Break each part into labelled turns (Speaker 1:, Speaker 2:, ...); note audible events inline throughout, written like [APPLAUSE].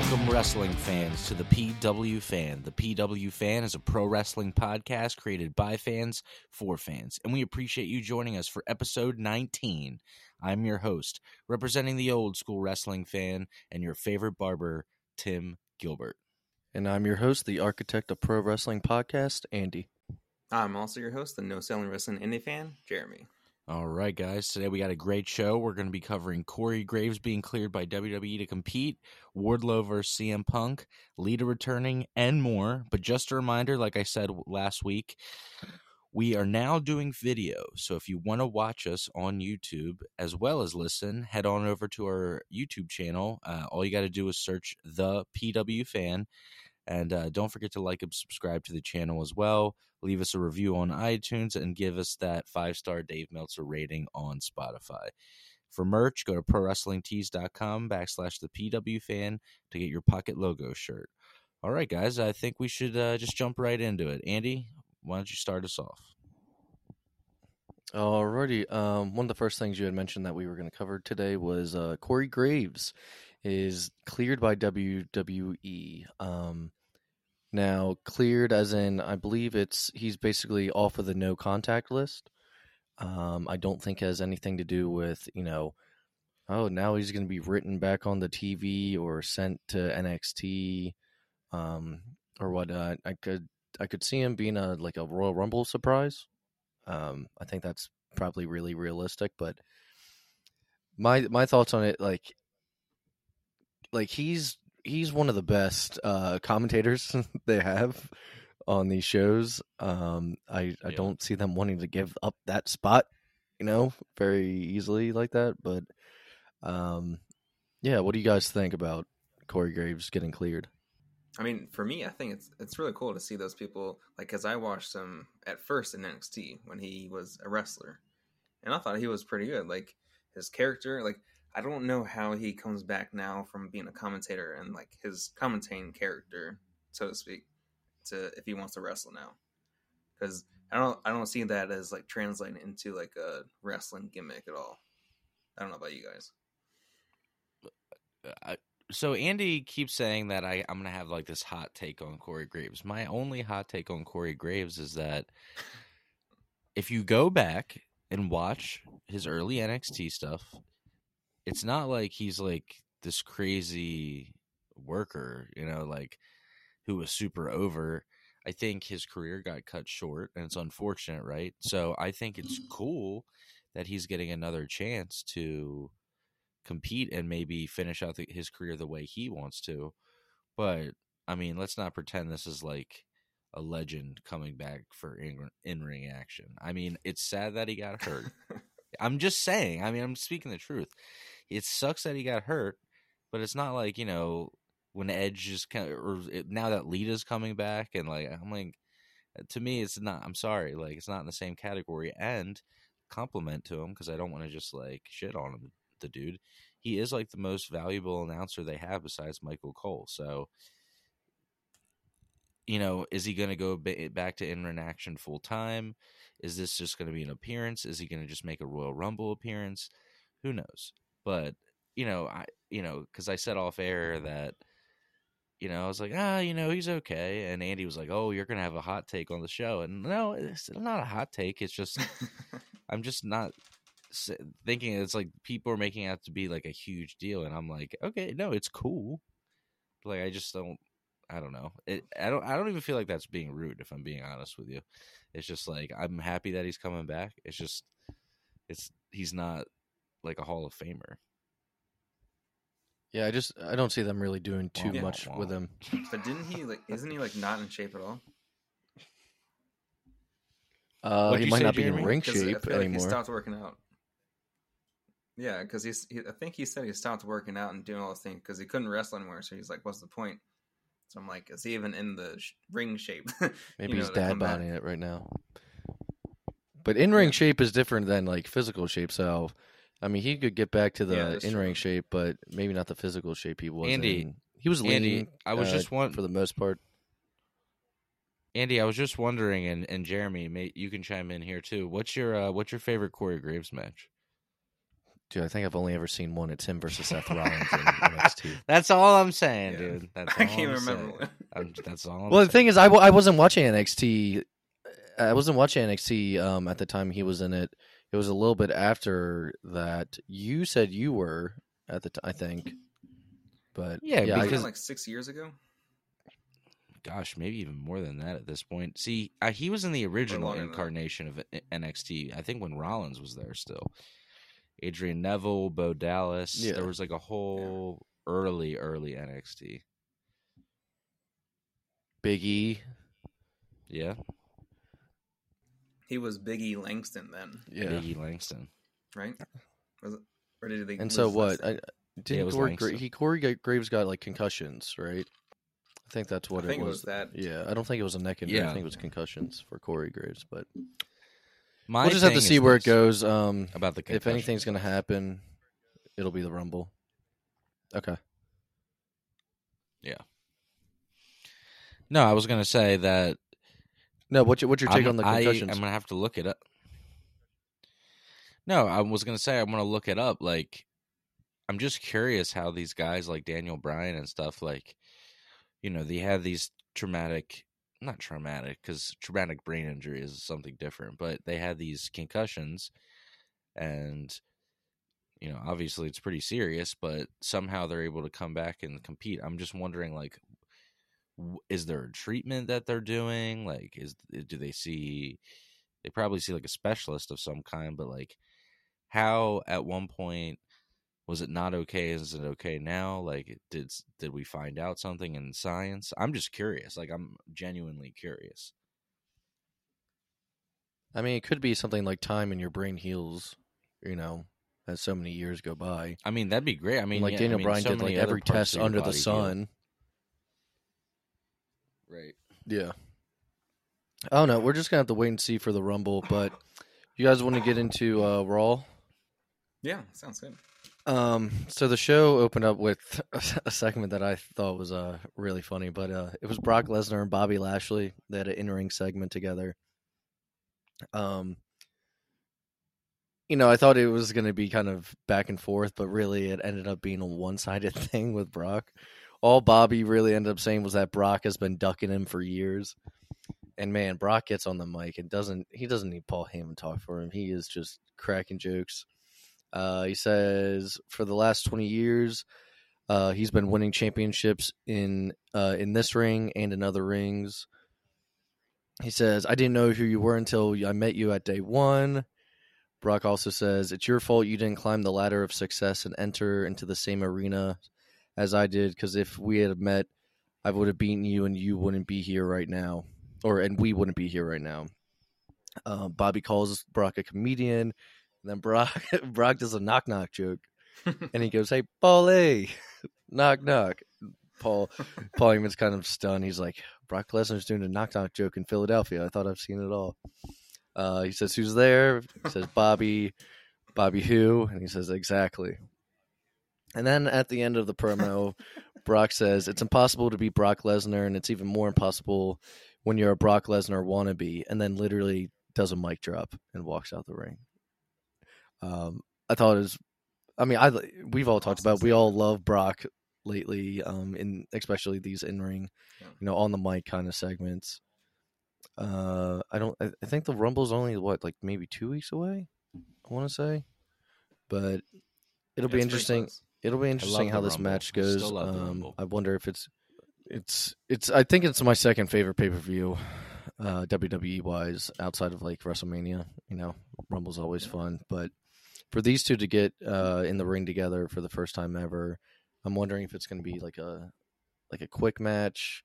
Speaker 1: Welcome, wrestling fans, to the PW Fan. The PW Fan is a pro wrestling podcast created by fans for fans, and we appreciate you joining us for episode 19. I'm your host, representing the old school wrestling fan and your favorite barber, Tim Gilbert.
Speaker 2: And I'm your host, the architect of pro wrestling podcast, Andy.
Speaker 3: I'm also your host, the No Selling Wrestling Indie fan, Jeremy.
Speaker 1: All right, guys. Today we got a great show. We're going to be covering Corey Graves being cleared by WWE to compete, Wardlow versus CM Punk, Lita returning, and more. But just a reminder, like I said last week, we are now doing video. So if you want to watch us on YouTube as well as listen, head on over to our YouTube channel. Uh, all you got to do is search the PW Fan. And uh, don't forget to like and subscribe to the channel as well. Leave us a review on iTunes and give us that five star Dave Meltzer rating on Spotify. For merch, go to prowrestlingtees.com backslash the PW fan to get your pocket logo shirt. All right, guys, I think we should uh, just jump right into it. Andy, why don't you start us off?
Speaker 2: Alrighty. Um, one of the first things you had mentioned that we were going to cover today was uh, Corey Graves is cleared by WWE. Um, now, cleared as in, I believe it's he's basically off of the no contact list. Um, I don't think has anything to do with you know, oh now he's going to be written back on the TV or sent to NXT, um, or what. Uh, I could I could see him being a like a Royal Rumble surprise. Um, I think that's probably really realistic, but my my thoughts on it like like he's he's one of the best uh, commentators [LAUGHS] they have on these shows. Um, I I yeah. don't see them wanting to give up that spot, you know, very easily like that. But um, yeah, what do you guys think about Corey Graves getting cleared?
Speaker 3: I mean, for me, I think it's it's really cool to see those people. Like, because I watched him at first in NXT when he was a wrestler, and I thought he was pretty good. Like his character, like I don't know how he comes back now from being a commentator and like his commentating character, so to speak, to if he wants to wrestle now, because I don't I don't see that as like translating into like a wrestling gimmick at all. I don't know about you guys.
Speaker 1: Uh, I, so Andy keeps saying that I I'm gonna have like this hot take on Corey Graves. My only hot take on Corey Graves is that if you go back and watch his early NXT stuff, it's not like he's like this crazy worker, you know, like who was super over. I think his career got cut short and it's unfortunate, right? So I think it's mm-hmm. cool that he's getting another chance to compete and maybe finish out the, his career the way he wants to. But I mean, let's not pretend this is like a legend coming back for in ring action. I mean, it's sad that he got hurt. [LAUGHS] I'm just saying. I mean, I'm speaking the truth it sucks that he got hurt, but it's not like you know when Edge just kind of or now that Lita's coming back and like I'm like uh, to me it's not. I'm sorry, like it's not in the same category. And compliment to him because I don't want to just like shit on him, the dude. He is like the most valuable announcer they have besides Michael Cole. So you know, is he going to go back to in action full time? Is this just going to be an appearance? Is he going to just make a Royal Rumble appearance? Who knows? But you know, I you know because I said off air that you know I was like ah you know he's okay, and Andy was like oh you're gonna have a hot take on the show, and no it's not a hot take. It's just [LAUGHS] I'm just not thinking it's like people are making out to be like a huge deal, and I'm like okay no it's cool. Like I just don't I don't know. It, I don't. I don't even feel like that's being rude. If I'm being honest with you, it's just like I'm happy that he's coming back. It's just, it's he's not like a Hall of Famer.
Speaker 2: Yeah, I just I don't see them really doing too yeah. much with him.
Speaker 3: But didn't he like? Isn't he like not in shape at all?
Speaker 2: Uh, he might say, not Jeremy? be in ring shape
Speaker 3: I
Speaker 2: anymore.
Speaker 3: Like he stopped working out. Yeah, because he's. He, I think he said he stopped working out and doing all this thing because he couldn't wrestle anymore. So he's like, "What's the point?" So I'm like, "Is he even in the sh- ring shape?" [LAUGHS]
Speaker 2: Maybe you know, he's dad bodying it right now. But in ring yeah. shape is different than like physical shape. So I mean, he could get back to the yeah, in ring shape, but maybe not the physical shape he was.
Speaker 1: Andy,
Speaker 2: in. he was lean.
Speaker 1: I was uh, just one
Speaker 2: for the most part.
Speaker 1: Andy, I was just wondering, and, and Jeremy, may, you can chime in here too. What's your uh, what's your favorite Corey Graves match?
Speaker 2: Dude, I think I've only ever seen one. It's him versus Seth [LAUGHS] Rollins in NXT.
Speaker 1: That's all I'm saying,
Speaker 3: Yeah.
Speaker 1: dude. That's [LAUGHS]
Speaker 3: I can't
Speaker 1: I'm
Speaker 3: remember.
Speaker 1: saying.
Speaker 3: one. [LAUGHS]
Speaker 1: I'm, that's all. I'm
Speaker 2: Well, the
Speaker 1: saying.
Speaker 2: thing is, I, w- I wasn't watching NXT. I wasn't watching NXT um, at the time he was in it. It was a little bit after that. You said you were at the time, I think. But
Speaker 1: Yeah,
Speaker 2: yeah,
Speaker 3: Wasn't
Speaker 2: I,
Speaker 1: because-
Speaker 3: like six years ago.
Speaker 1: gosh, maybe even more than that at this point. See, uh, he was in the original
Speaker 3: longer than that.
Speaker 1: incarnation of NXT. I think when Rollins was there still. Adrian Neville, Bo Dallas.
Speaker 2: Yeah.
Speaker 1: There was like a whole early, early NXT.
Speaker 2: Big E.
Speaker 1: Yeah,
Speaker 3: He was Biggie Langston then,
Speaker 2: Yeah.
Speaker 1: Biggie Langston.
Speaker 3: right? Was it? Or did they?
Speaker 2: And so what? I, didn't
Speaker 1: was
Speaker 2: Corey, Gra- he Corey Graves got like concussions, right? I think that's what
Speaker 3: I think
Speaker 2: it
Speaker 3: it
Speaker 2: was.
Speaker 3: was that.
Speaker 2: Yeah, I don't think it was a neck injury. I think it was concussions for Corey Graves. But
Speaker 1: My
Speaker 2: we'll just have to see where it goes. Um,
Speaker 1: About the
Speaker 2: if anything's going to happen, it'll be the Rumble. Okay. Yeah.
Speaker 1: No, I was gonna say that
Speaker 2: No, what's your, what's your take
Speaker 1: I'm,
Speaker 2: on the concussions?
Speaker 1: I, am gonna have to look it up. No, I was gonna say I'm gonna look it up. Like, I'm just curious how these guys like Daniel Bryan and stuff, like, you know, they have these traumatic, not traumatic, because traumatic brain injury is something different, but they had these concussions, and you know, obviously it's pretty serious, but somehow they're able to come back and compete. I'm just wondering, like, is there a treatment that they're doing? Like, is eh, do they see? They probably see like a specialist of some kind, but like, how at one point was it not okay? Is it okay now? Like, did did we find out something in science? I'm just curious. Like, I'm genuinely curious.
Speaker 2: I mean, it could be something like time and your brain heals, you know, as so many years go by.
Speaker 1: I mean, that'd be great. I mean,
Speaker 2: like
Speaker 1: yeah, I
Speaker 2: Daniel
Speaker 1: mean,
Speaker 2: Bryan
Speaker 1: so
Speaker 2: did like every test under the
Speaker 1: sun heal.
Speaker 2: Sun.
Speaker 1: Right.
Speaker 2: Yeah. I don't know. We're just gonna have to wait and see for the Rumble. But you guys want to get into uh, Raw?
Speaker 3: Yeah, sounds good.
Speaker 2: Um, so the show opened up with [LAUGHS] a segment that I thought was uh really funny, but uh, it was Brock Lesnar and Bobby Lashley. They had an in-ring segment together. Um, you know, I thought it was going to be kind of back and forth, but really it ended up being a one-sided [LAUGHS] thing with Brock. All Bobby really ended up saying was that Brock has been ducking him for years. And man, Brock gets on the mic and doesn't he doesn't need Paul Heyman talk for him. He is just cracking jokes. Uh, he says for the last 20 years, uh, he's been winning championships in uh, in this ring and in other rings. He says, "I didn't know who you were until I met you at day one." Brock also says, "It's your fault you didn't climb the ladder of success and enter into the same arena as I did. Because if we had met, I would have beaten you, and you wouldn't be here right now, or and we wouldn't be here right now." Uh, Bobby calls Brock a comedian. And then Brock [LAUGHS] Brock does a knock knock joke, [LAUGHS] and he goes, "Hey, Paulie, [LAUGHS] knock knock." Paul Paul Heyman's kind of stunned. He's like, "Brock Lesnar's doing a knock knock joke in Philadelphia. I thought I've seen it all." Uh, he says, "Who's there?" He says, "Bobby, Bobby who?" And he says, "Exactly." And then at the end of the promo, [LAUGHS] Brock says, "It's impossible to be Brock Lesnar, and it's even more impossible when you're a Brock Lesnar wannabe." And then literally does a mic drop and walks out the ring. Um, I thought it was. I mean, I we've all talked about. We all love Brock lately, um, in especially these in ring, you know, on the mic kind of segments. Uh, I don't. I, I think the Rumble's only what, like maybe two weeks away. I want to say, but it'll
Speaker 3: Yeah,
Speaker 2: be interesting. It'll be interesting how this
Speaker 1: Rumble.
Speaker 2: match goes. Um, I wonder if it's it's it's. I think it's my second favorite pay per view, uh, WWE wise, outside of like WrestleMania. You know, Rumble's always fun, but for these two to get uh, in the ring together for the first time ever, I'm wondering if it's going to be like a like a quick match,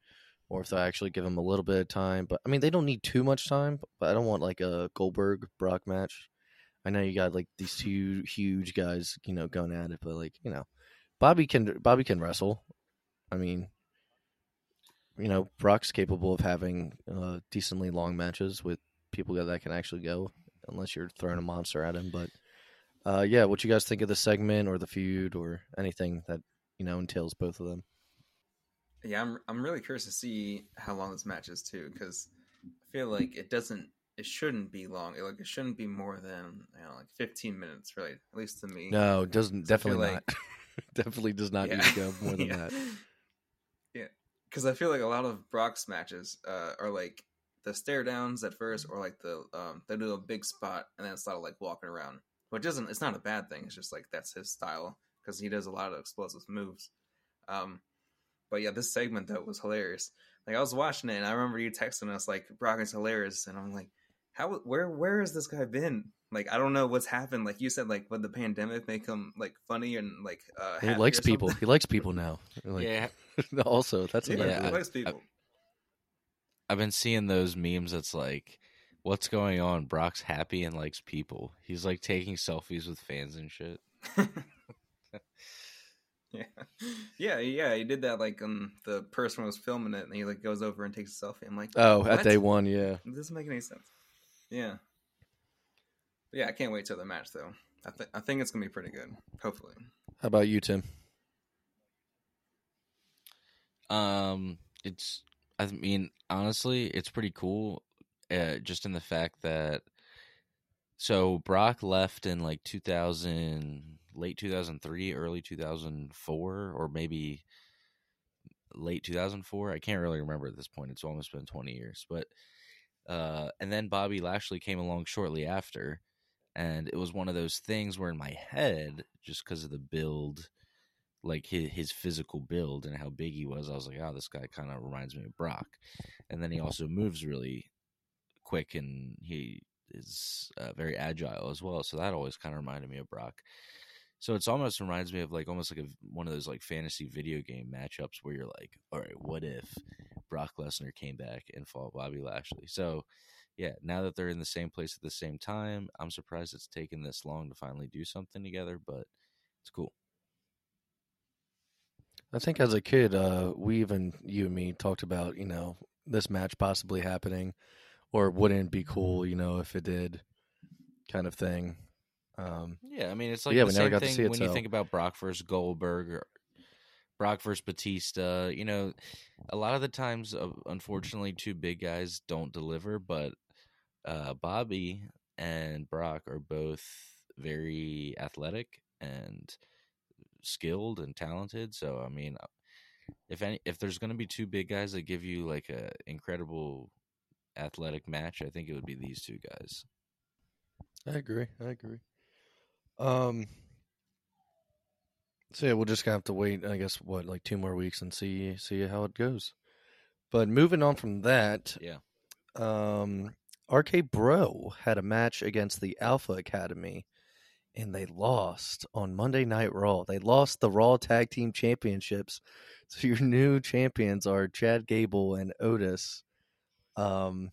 Speaker 2: or if they'll actually give them a little bit of time. But I mean, they don't need too much time. But I don't want like a Goldberg Brock match. I know you got like these two huge guys, you know, going at it, but like you know, Bobby can Bobby can wrestle. I mean, you know, Brock's capable of having uh, decently long matches with people that can actually go, unless you're throwing a monster at him. But uh, yeah, what you guys think of the segment or the feud or anything that you know entails both of them?
Speaker 3: Yeah, I'm I'm really curious to see how long this match is too, because I feel like it doesn't it shouldn't be long. It, like it shouldn't be more than you know, like 15 minutes, really. At least to me.
Speaker 2: No, it doesn't.
Speaker 3: So I feel
Speaker 2: Definitely
Speaker 3: like-
Speaker 2: not. [LAUGHS] definitely does not need to go more [LAUGHS] than
Speaker 3: yeah.
Speaker 2: that.
Speaker 3: Yeah, because I feel like a lot of Brock's matches uh, are like the stare downs at first, or like the um, they do a big spot and then it's a lot of like walking around, which isn't. It's not a bad thing. It's just like that's his style because he does a lot of explosive moves. Um, but yeah, this segment though was hilarious. Like I was watching it and I remember you texting us like Brock is hilarious, and I'm like, how where where has this guy been? Like I don't know what's happened. Like you said, like would the pandemic make him like funny and like uh,
Speaker 2: He likes
Speaker 3: or
Speaker 2: people. He likes people now. [LAUGHS] Like,
Speaker 1: yeah, [LAUGHS]
Speaker 2: also, that's
Speaker 3: Yeah,
Speaker 2: another
Speaker 1: Yeah,
Speaker 3: he likes people.
Speaker 1: I've been seeing those memes. That's like, what's going on? Brock's happy and likes people. He's like taking selfies with fans and shit. [LAUGHS]
Speaker 3: yeah, yeah, yeah. He did that like um the person was filming it, and he like goes over and takes a selfie. I'm like,
Speaker 2: Oh,
Speaker 3: What?
Speaker 2: at day one, yeah.
Speaker 3: it doesn't make any sense. Yeah, but yeah. I can't wait till the match though. I think I think it's gonna be pretty good. Hopefully,
Speaker 2: How about you, Tim?
Speaker 1: Um, it's. I mean, honestly, it's pretty cool. Uh, just in the fact that, so Brock left in like 2000, late 2003, early 2004, or maybe late 2004. I can't really remember at this point. It's almost been 20 years, but uh, and then Bobby Lashley came along shortly after, and it was one of those things where in my head, just because of the build like his, his physical build and how big he was, I was like, oh, this guy kind of reminds me of Brock. And then he also moves really quick and he is uh, very agile as well. So that always kind of reminded me of Brock. So it's almost reminds me of like almost like a, one of those like fantasy video game matchups where you're like, all right, what if Brock Lesnar came back and fought Bobby Lashley? So yeah, now that they're in the same place at the same time, I'm surprised it's taken this long to finally do something together, but it's cool.
Speaker 2: I think as a kid, uh, we even you and me talked about you know this match possibly happening, or wouldn't it be cool, you know, if it did, kind of thing. Um,
Speaker 1: Yeah, I mean it's like
Speaker 2: yeah,
Speaker 1: the
Speaker 2: we never
Speaker 1: same
Speaker 2: got to
Speaker 1: thing
Speaker 2: see it,
Speaker 1: when you think about Brock versus Goldberg or Brock versus Batista. You know, a lot of the times, uh, unfortunately, two big guys don't deliver. But uh, Bobby and Brock are both very athletic and skilled and talented. So I mean, uh, if any, if there's going to be two big guys that give you like a incredible athletic match, I think it would be these two guys.
Speaker 2: I agree. I agree. Um. So yeah, we'll just have to wait. I guess what like two more weeks and see see how it goes. But moving on from that,
Speaker 1: Yeah.
Speaker 2: um, RK Bro had a match against the Alpha Academy, and they lost on Monday Night Raw. They lost the Raw Tag Team Championships. [LAUGHS] So your new champions are Chad Gable and Otis. Um,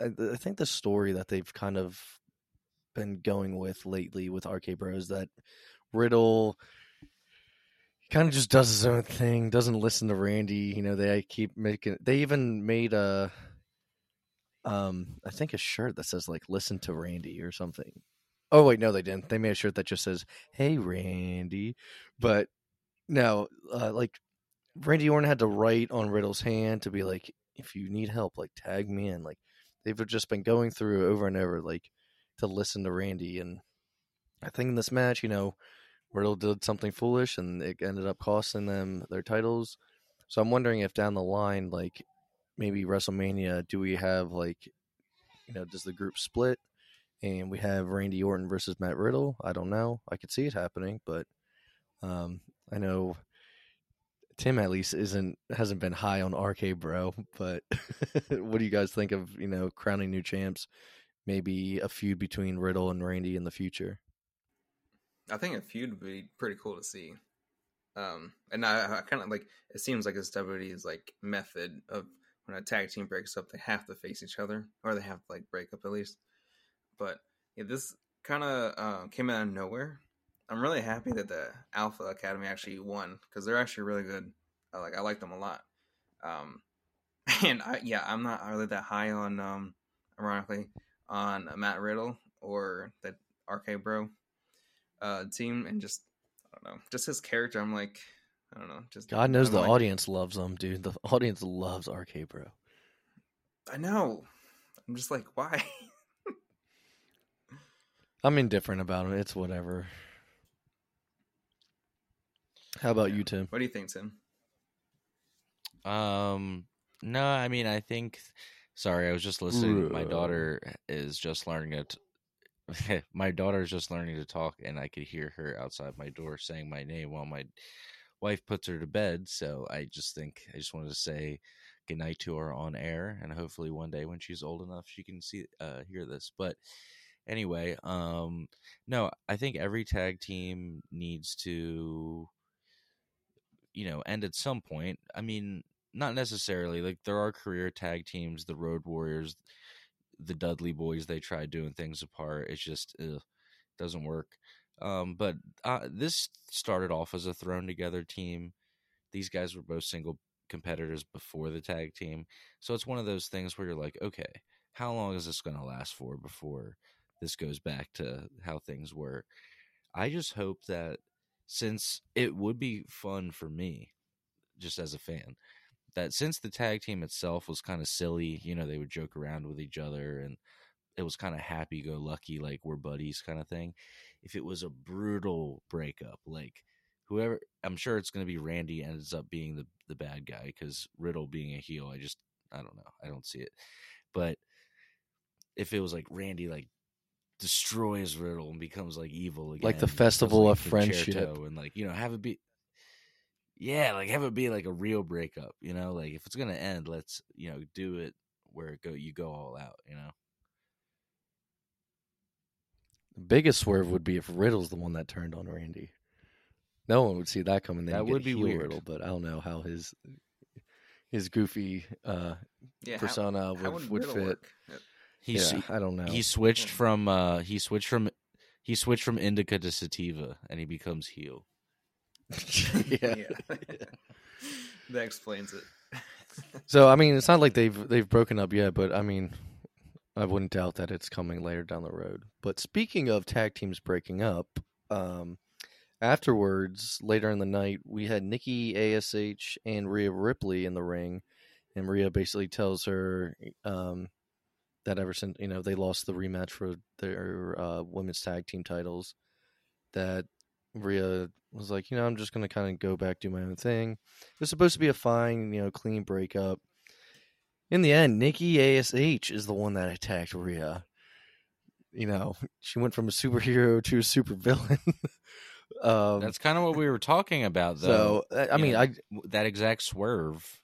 Speaker 2: I, I think the story that they've kind of been going with lately with RK Bros that Riddle kind of just does his own thing, doesn't listen to Randy. You know, they keep making. They even made a, um, I think a shirt that says like "Listen to Randy" or something. Oh wait, no, they didn't. They made a shirt that just says "Hey Randy," but no, uh, like Randy Orton had to write on Riddle's hand to be like, if you need help, like tag me in. Like they've just been going through over and over, like to listen to Randy. And I think in this match, you know, Riddle did something foolish and it ended up costing them their titles. So I'm wondering if down the line, like maybe WrestleMania, do we have like, you know, does the group split and we have Randy Orton versus Matt Riddle? I don't know. I could see it happening, but um, I know Tim at least isn't hasn't been high on RK Bro. But [LAUGHS] what do you guys think of you know crowning new champs? Maybe a feud between Riddle and Randy in the future.
Speaker 3: I think a feud would be pretty cool to see. Um, and I, I kind of like it seems like it's WWE's like method of when a tag team breaks up, they have to face each other, or they have to like break up at least. But yeah, this kind of uh, came out of nowhere. I'm really happy that the Alpha Academy actually won because they're actually really good. I like I like them a lot. Um, [LAUGHS] and I yeah, I'm not really that high on um, ironically on Matt Riddle or the RK Bro uh, team, and just I don't know, just his character. I'm like, I don't know, just
Speaker 2: God knows
Speaker 3: I
Speaker 2: the
Speaker 3: like
Speaker 2: audience loves them, dude. The [LAUGHS] audience loves RK Bro.
Speaker 3: I know, I'm just like, why? [LAUGHS]
Speaker 2: I'm indifferent about it. It's whatever. How about
Speaker 3: Yeah.
Speaker 2: you, Tim?
Speaker 3: What do you think, Tim?
Speaker 1: Um, no, I mean, I think. Sorry, I was just listening. My daughter is just learning to. [LAUGHS] my daughter is just learning to talk, and I could hear her outside my door saying my name while my wife puts her to bed. So I just think I just wanted to say good night to her on air, and hopefully one day when she's old enough, she can see uh hear this. But anyway, um, no, I think every tag team needs to you know, end at some point. I mean, not necessarily. Like there are career tag teams, the Road Warriors, the Dudley Boys. They try doing things apart. It's just ugh, doesn't work. Um, but uh, this started off as a thrown together team. These guys were both single competitors before the tag team, so it's one of those things where you're like, okay, how long is this going to last for before this goes back to how things were? I just hope that since it would be fun for me just as a fan that since the tag team itself was kind of silly you know they would joke around with each other and it was kind of happy go lucky like we're buddies kind of thing if it was a brutal breakup like whoever i'm sure it's going to be randy ends up being the the bad guy because riddle being a heel i just i don't know i don't see it but if it was like randy like destroys Riddle and becomes like evil again,
Speaker 2: Like the festival
Speaker 1: like,
Speaker 2: of friendship.
Speaker 1: And like you know have it be, yeah, like have it be like a real breakup. You know, like if it's gonna end, let's you know do it where it go you go all out. You know,
Speaker 2: The biggest swerve would be if Riddle's the one that turned on Randy. No one would see that coming.
Speaker 1: That would be weird.
Speaker 2: Riddle, but I don't know how his his goofy uh,
Speaker 3: Yeah,
Speaker 2: persona
Speaker 3: how,
Speaker 2: would,
Speaker 3: would,
Speaker 2: would fit.
Speaker 3: work?
Speaker 1: He's
Speaker 2: yeah, I don't know.
Speaker 1: he switched from uh he switched from he switched from indica to sativa and he becomes heel. [LAUGHS]
Speaker 2: yeah. [LAUGHS]
Speaker 3: yeah. that explains it. [LAUGHS]
Speaker 2: So I mean, it's not like they've they've broken up yet, but I mean, I wouldn't doubt that it's coming later down the road. But speaking of tag teams breaking up, um, afterwards, later in the night, we had Nikki Ash and Rhea Ripley in the ring, and Rhea basically tells her um, that ever since you know they lost the rematch for their uh, women's tag team titles, that Rhea was like, you know, I'm just gonna kind of go back do my own thing. It was supposed to be a fine, you know, clean breakup. In the end, Nikki Ash is the one that attacked Rhea. You know, [LAUGHS] she went from a superhero to a supervillain. [LAUGHS] um,
Speaker 1: That's kind of what we were talking about, though.
Speaker 2: so I mean,
Speaker 1: know,
Speaker 2: I
Speaker 1: that exact swerve.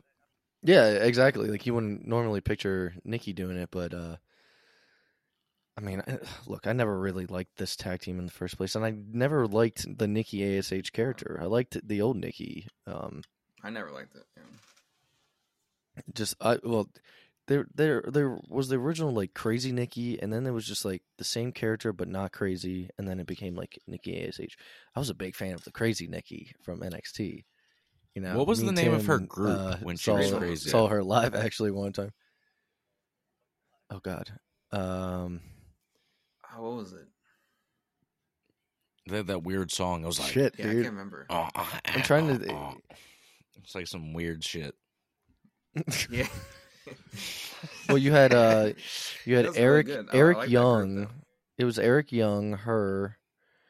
Speaker 2: yeah, exactly. Like you wouldn't normally picture Nikki doing it, but uh I mean, [SIGHS] look, I never really liked this tag team in the first place, and I never liked the Nikki Ash character. I liked the old Nikki. Um,
Speaker 3: I never liked it. Yeah.
Speaker 2: just I well, there there there was the original like crazy Nikki, and then there was just like the same character but not crazy, and then it became like Nikki Ash. I was a big fan of the crazy Nikki from NXT. You know,
Speaker 1: What was the
Speaker 2: and
Speaker 1: name of her group
Speaker 2: uh,
Speaker 1: when she
Speaker 2: saw,
Speaker 1: was
Speaker 3: Rachel.
Speaker 1: crazy?
Speaker 2: Saw her live [LAUGHS] actually one time. Oh God, um,
Speaker 3: Oh, what was it?
Speaker 1: They had that weird song. I was like,
Speaker 2: shit,
Speaker 3: Yeah, I can't remember.
Speaker 1: oh,
Speaker 2: I'm trying to.
Speaker 1: oh. It's like some weird shit. [LAUGHS]
Speaker 3: Yeah.
Speaker 2: well, you had uh, you had
Speaker 3: That was really
Speaker 2: Eric
Speaker 3: good. I- I
Speaker 2: Eric
Speaker 3: like that group,
Speaker 2: Young.
Speaker 3: though.
Speaker 2: it was Eric Young, her,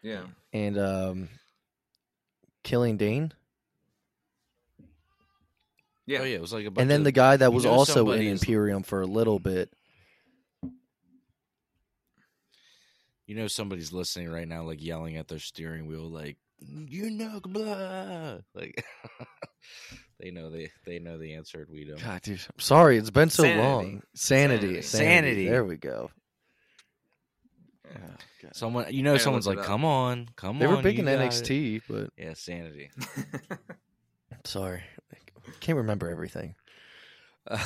Speaker 3: yeah.
Speaker 2: and um, Killian Dain.
Speaker 3: Yeah.
Speaker 1: Oh yeah, it was like a bunch
Speaker 2: and then
Speaker 1: of-
Speaker 2: the guy that was
Speaker 1: know
Speaker 2: also in Imperium for a little bit.
Speaker 1: You know somebody's listening right now, like yelling at their steering wheel, like "You know, blah!" Like [LAUGHS] they know they they know the answer, and we don't.
Speaker 2: God, dude, I'm sorry. It's been so
Speaker 3: Sanity.
Speaker 2: long. Sanity,
Speaker 3: Sanity.
Speaker 1: Sanity.
Speaker 2: There we go. Oh,
Speaker 1: Someone, you know,
Speaker 3: Yeah,
Speaker 1: someone's like,
Speaker 3: up.
Speaker 1: "Come on, come
Speaker 2: They
Speaker 1: on."
Speaker 2: They were big in
Speaker 1: got it."
Speaker 2: NXT, but
Speaker 1: Yeah, sanity. [LAUGHS]
Speaker 2: I'm sorry, can't remember everything. [LAUGHS] but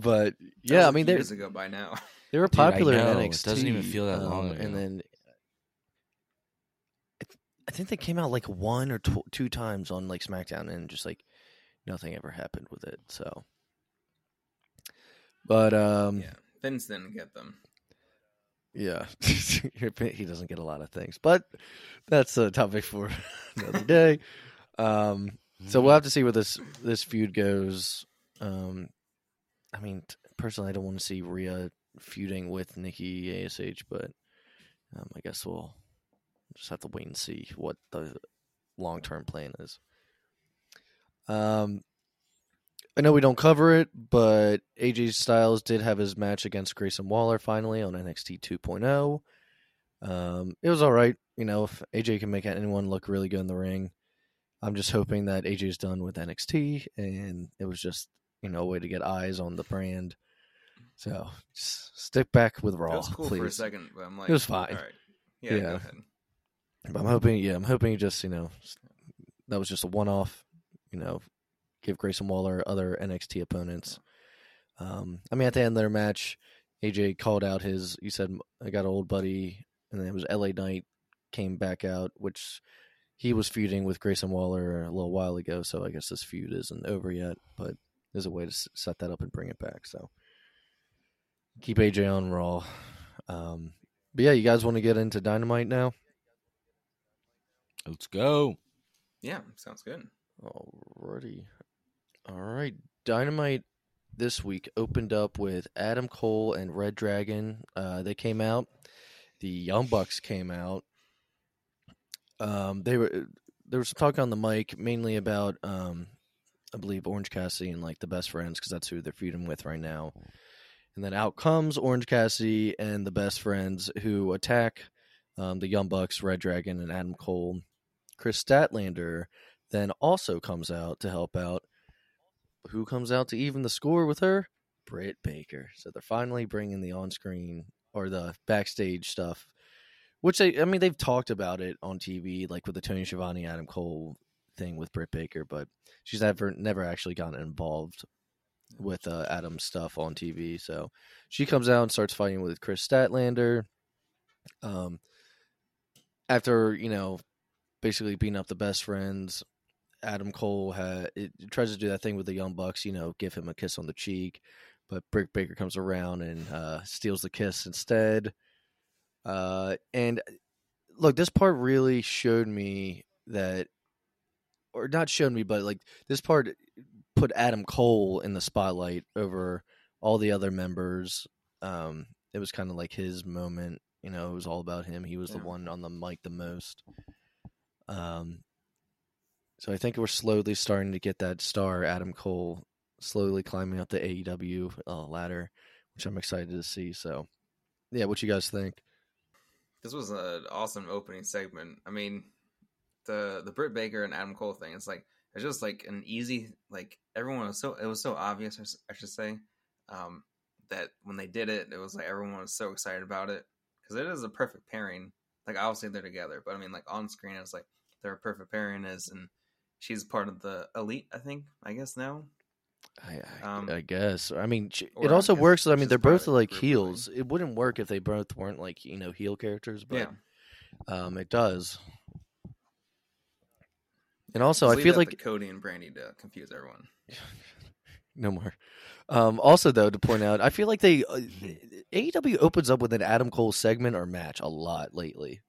Speaker 3: That
Speaker 2: yeah,
Speaker 3: was
Speaker 2: I mean they
Speaker 3: years ago by now.
Speaker 2: They were
Speaker 1: Dude,
Speaker 2: popular in
Speaker 1: It
Speaker 2: NXT.
Speaker 1: doesn't even feel that long
Speaker 2: um,
Speaker 1: ago.
Speaker 2: And then I th- I think they came out like one or tw- two times on like SmackDown, and just like nothing ever happened with it. So, but um,
Speaker 3: yeah. Vince didn't get them.
Speaker 2: Yeah, [LAUGHS] he doesn't get a lot of things, but that's a topic for [LAUGHS] another day. Um, so we'll have to see where this this feud goes. Um, I mean, personally, I don't want to see Rhea feuding with Nikki Ash, but um, I guess we'll just have to wait and see what the long term plan is. Um, I know we don't cover it, but AJ Styles did have his match against Grayson Waller finally on NXT 2.0. Um, it was all right. You know, if AJ can make anyone look really good in the ring, I'm just hoping that AJ's done with NXT and it was just, you know, a way to get eyes on the brand. So just stick back with Raw,
Speaker 3: it was cool
Speaker 2: please.
Speaker 3: for a second, but I'm like, it
Speaker 2: was fine.
Speaker 3: All right. Yeah,
Speaker 2: Yeah.
Speaker 3: go ahead.
Speaker 2: But I'm hoping, yeah, I'm hoping just, you know, that was just a one off, you know, give Grayson Waller other NXT opponents. Um, I mean, at the end of their match, AJ called out his, you said, I got an old buddy, and then it was LA Knight came back out, which he was feuding with Grayson Waller a little while ago. So I guess this feud isn't over yet, but there's a way to set that up and bring it back. So keep AJ on Raw. Um, but yeah, you guys want to get into Dynamite now?
Speaker 1: Let's go.
Speaker 3: Yeah, sounds good.
Speaker 2: Alrighty. All right. Dynamite this week opened up with Adam Cole and Red Dragon. Uh, they came out. The Young Bucks came out. Um, they were there was talk on the mic mainly about um, I believe Orange Cassidy and like the best friends because that's who they're feuding with right now. And then out comes Orange Cassidy and the best friends who attack um, the Young Bucks, Red Dragon, and Adam Cole. Kris Statlander then also comes out to help out. Who comes out to even the score with her? Britt Baker. So they're finally bringing the on-screen or the backstage stuff, which they, I mean, they've talked about it on TV, like with the Tony Schiavone, Adam Cole thing with Britt Baker, but she's never, never actually gotten involved with uh, Adam's stuff on TV. So she comes out and starts fighting with Kris Statlander. Um, after you know, basically beating up the best friends, Adam Cole ha it, it tries to do that thing with the Young Bucks, you know, give him a kiss on the cheek, but Britt Baker comes around and uh, steals the kiss instead. Uh, and look, this part really showed me that, or not showed me, but like this part put Adam Cole in the spotlight over all the other members. Um, it was kind of like his moment. You know, it was all about him. He was the one on the mic the most. Um, so I think we're slowly starting to get that star, Adam Cole, slowly climbing up the AEW uh, ladder, which I'm excited to see. So, yeah, what you guys think?
Speaker 3: This was an awesome opening segment. I mean, the the Britt Baker and Adam Cole thing. It's like it's just like an easy like everyone was so it was so obvious. I should say um, that when they did it, it was like everyone was so excited about it because it is a perfect pairing. Like obviously they're together, but I mean like on screen it's like they're a perfect pairing is and she's part of the elite. I think I guess now.
Speaker 2: I, I,
Speaker 3: Um,
Speaker 2: I guess. I mean, sh-
Speaker 3: or
Speaker 2: it also works. I mean, they're both like heels. It wouldn't work if they both weren't like you know heel characters, but
Speaker 3: yeah.
Speaker 2: um, it does. And also,
Speaker 3: Just
Speaker 2: I feel like
Speaker 3: Cody and Brandi to confuse everyone. [LAUGHS]
Speaker 2: no more. Um, also, though, to point out, I feel like they uh, [LAUGHS] AEW opens up with an Adam Cole segment or match a lot lately.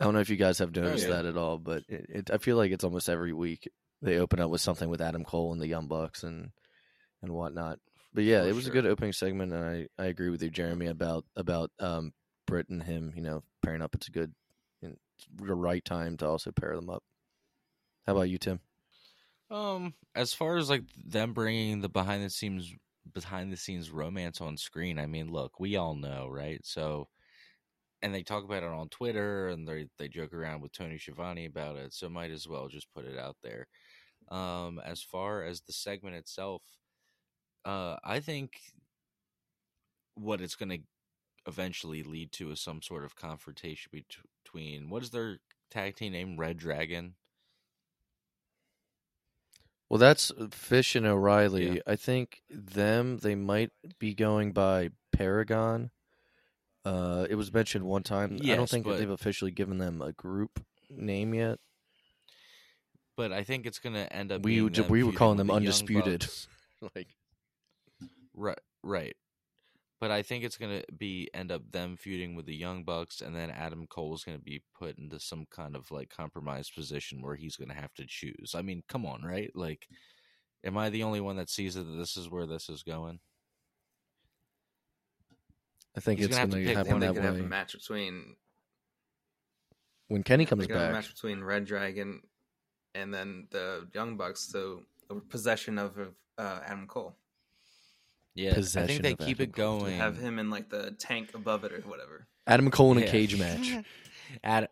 Speaker 2: I don't know if you guys have noticed
Speaker 3: yeah.
Speaker 2: that at all, but it, it, I feel like it's almost every week they open up with something with Adam Cole and the Young Bucks and and whatnot. But yeah,
Speaker 3: For
Speaker 2: it was
Speaker 3: sure.
Speaker 2: a good opening segment, and I, I agree with you, Jeremy, about about um, Britt and him. You know, pairing up. It's a good, the right time to also pair them up. How about you, Tim?
Speaker 1: Um, as far as like them bringing the behind the scenes behind the scenes romance on screen, I mean, look, we all know, right? So, and they talk about it on Twitter, and they they joke around with Tony Schiavone about it. So, might as well just put it out there. Um, as far as the segment itself, uh, I think what it's going to eventually lead to is some sort of confrontation between what is their tag team name, Red Dragon.
Speaker 2: Well, that's Fish and O'Reilly.
Speaker 1: Yeah.
Speaker 2: I think them they might be going by Paragon. Uh, it was mentioned one time. I don't think
Speaker 1: but-
Speaker 2: they've officially given them a group name yet.
Speaker 1: But I think it's going to end up.
Speaker 2: We
Speaker 1: being
Speaker 2: would ju-
Speaker 1: them
Speaker 2: we were calling them
Speaker 1: the
Speaker 2: Undisputed. [LAUGHS] Like
Speaker 1: Right, right. But I think it's gonna be end up them feuding with the Young Bucks, and then Adam Cole is gonna be put into some kind of like compromised position where he's gonna have to choose. I mean, come on, right? Like, am I the only one that sees that this is where this is going?
Speaker 2: I think
Speaker 1: He's
Speaker 2: it's
Speaker 1: gonna have
Speaker 2: to
Speaker 1: to
Speaker 2: happen that
Speaker 3: could have a match between
Speaker 2: When Kenny comes
Speaker 3: could have a match between Red Dragon and then the Young Bucks. So possession of uh, Adam Cole.
Speaker 1: Yeah, I think they
Speaker 2: of
Speaker 1: keep
Speaker 2: Adam
Speaker 1: it
Speaker 2: Cole.
Speaker 1: going.
Speaker 3: Have him in like the tank above it or whatever.
Speaker 2: Adam Cole in a
Speaker 1: Yeah.
Speaker 2: cage match. [LAUGHS]
Speaker 1: Ad,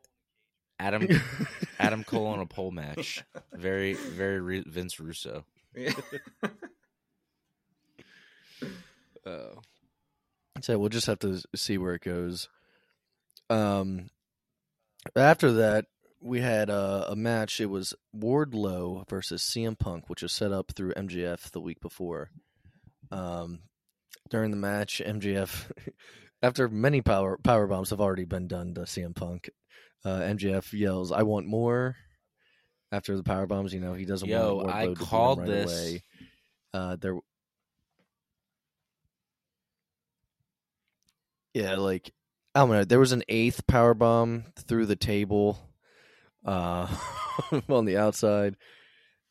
Speaker 1: Adam [LAUGHS] Adam Cole on a pole match. Very very Re- Vince Russo.
Speaker 3: Yeah. [LAUGHS]
Speaker 2: Oh. So we'll just have to see where it goes. Um, after that, we had a, a match. It was Wardlow versus CM Punk, which was set up through MJF the week before. Um, during the match, MJF, [LAUGHS] after many power power bombs have already been done to CM Punk, uh, MJF yells, "I want more." After the power bombs, you know he doesn't
Speaker 1: Yo,
Speaker 2: want
Speaker 1: I called
Speaker 2: right
Speaker 1: this.
Speaker 2: away. Uh, there Yeah, like I don't know. There was an eighth power bomb through the table, uh, [LAUGHS] on the outside.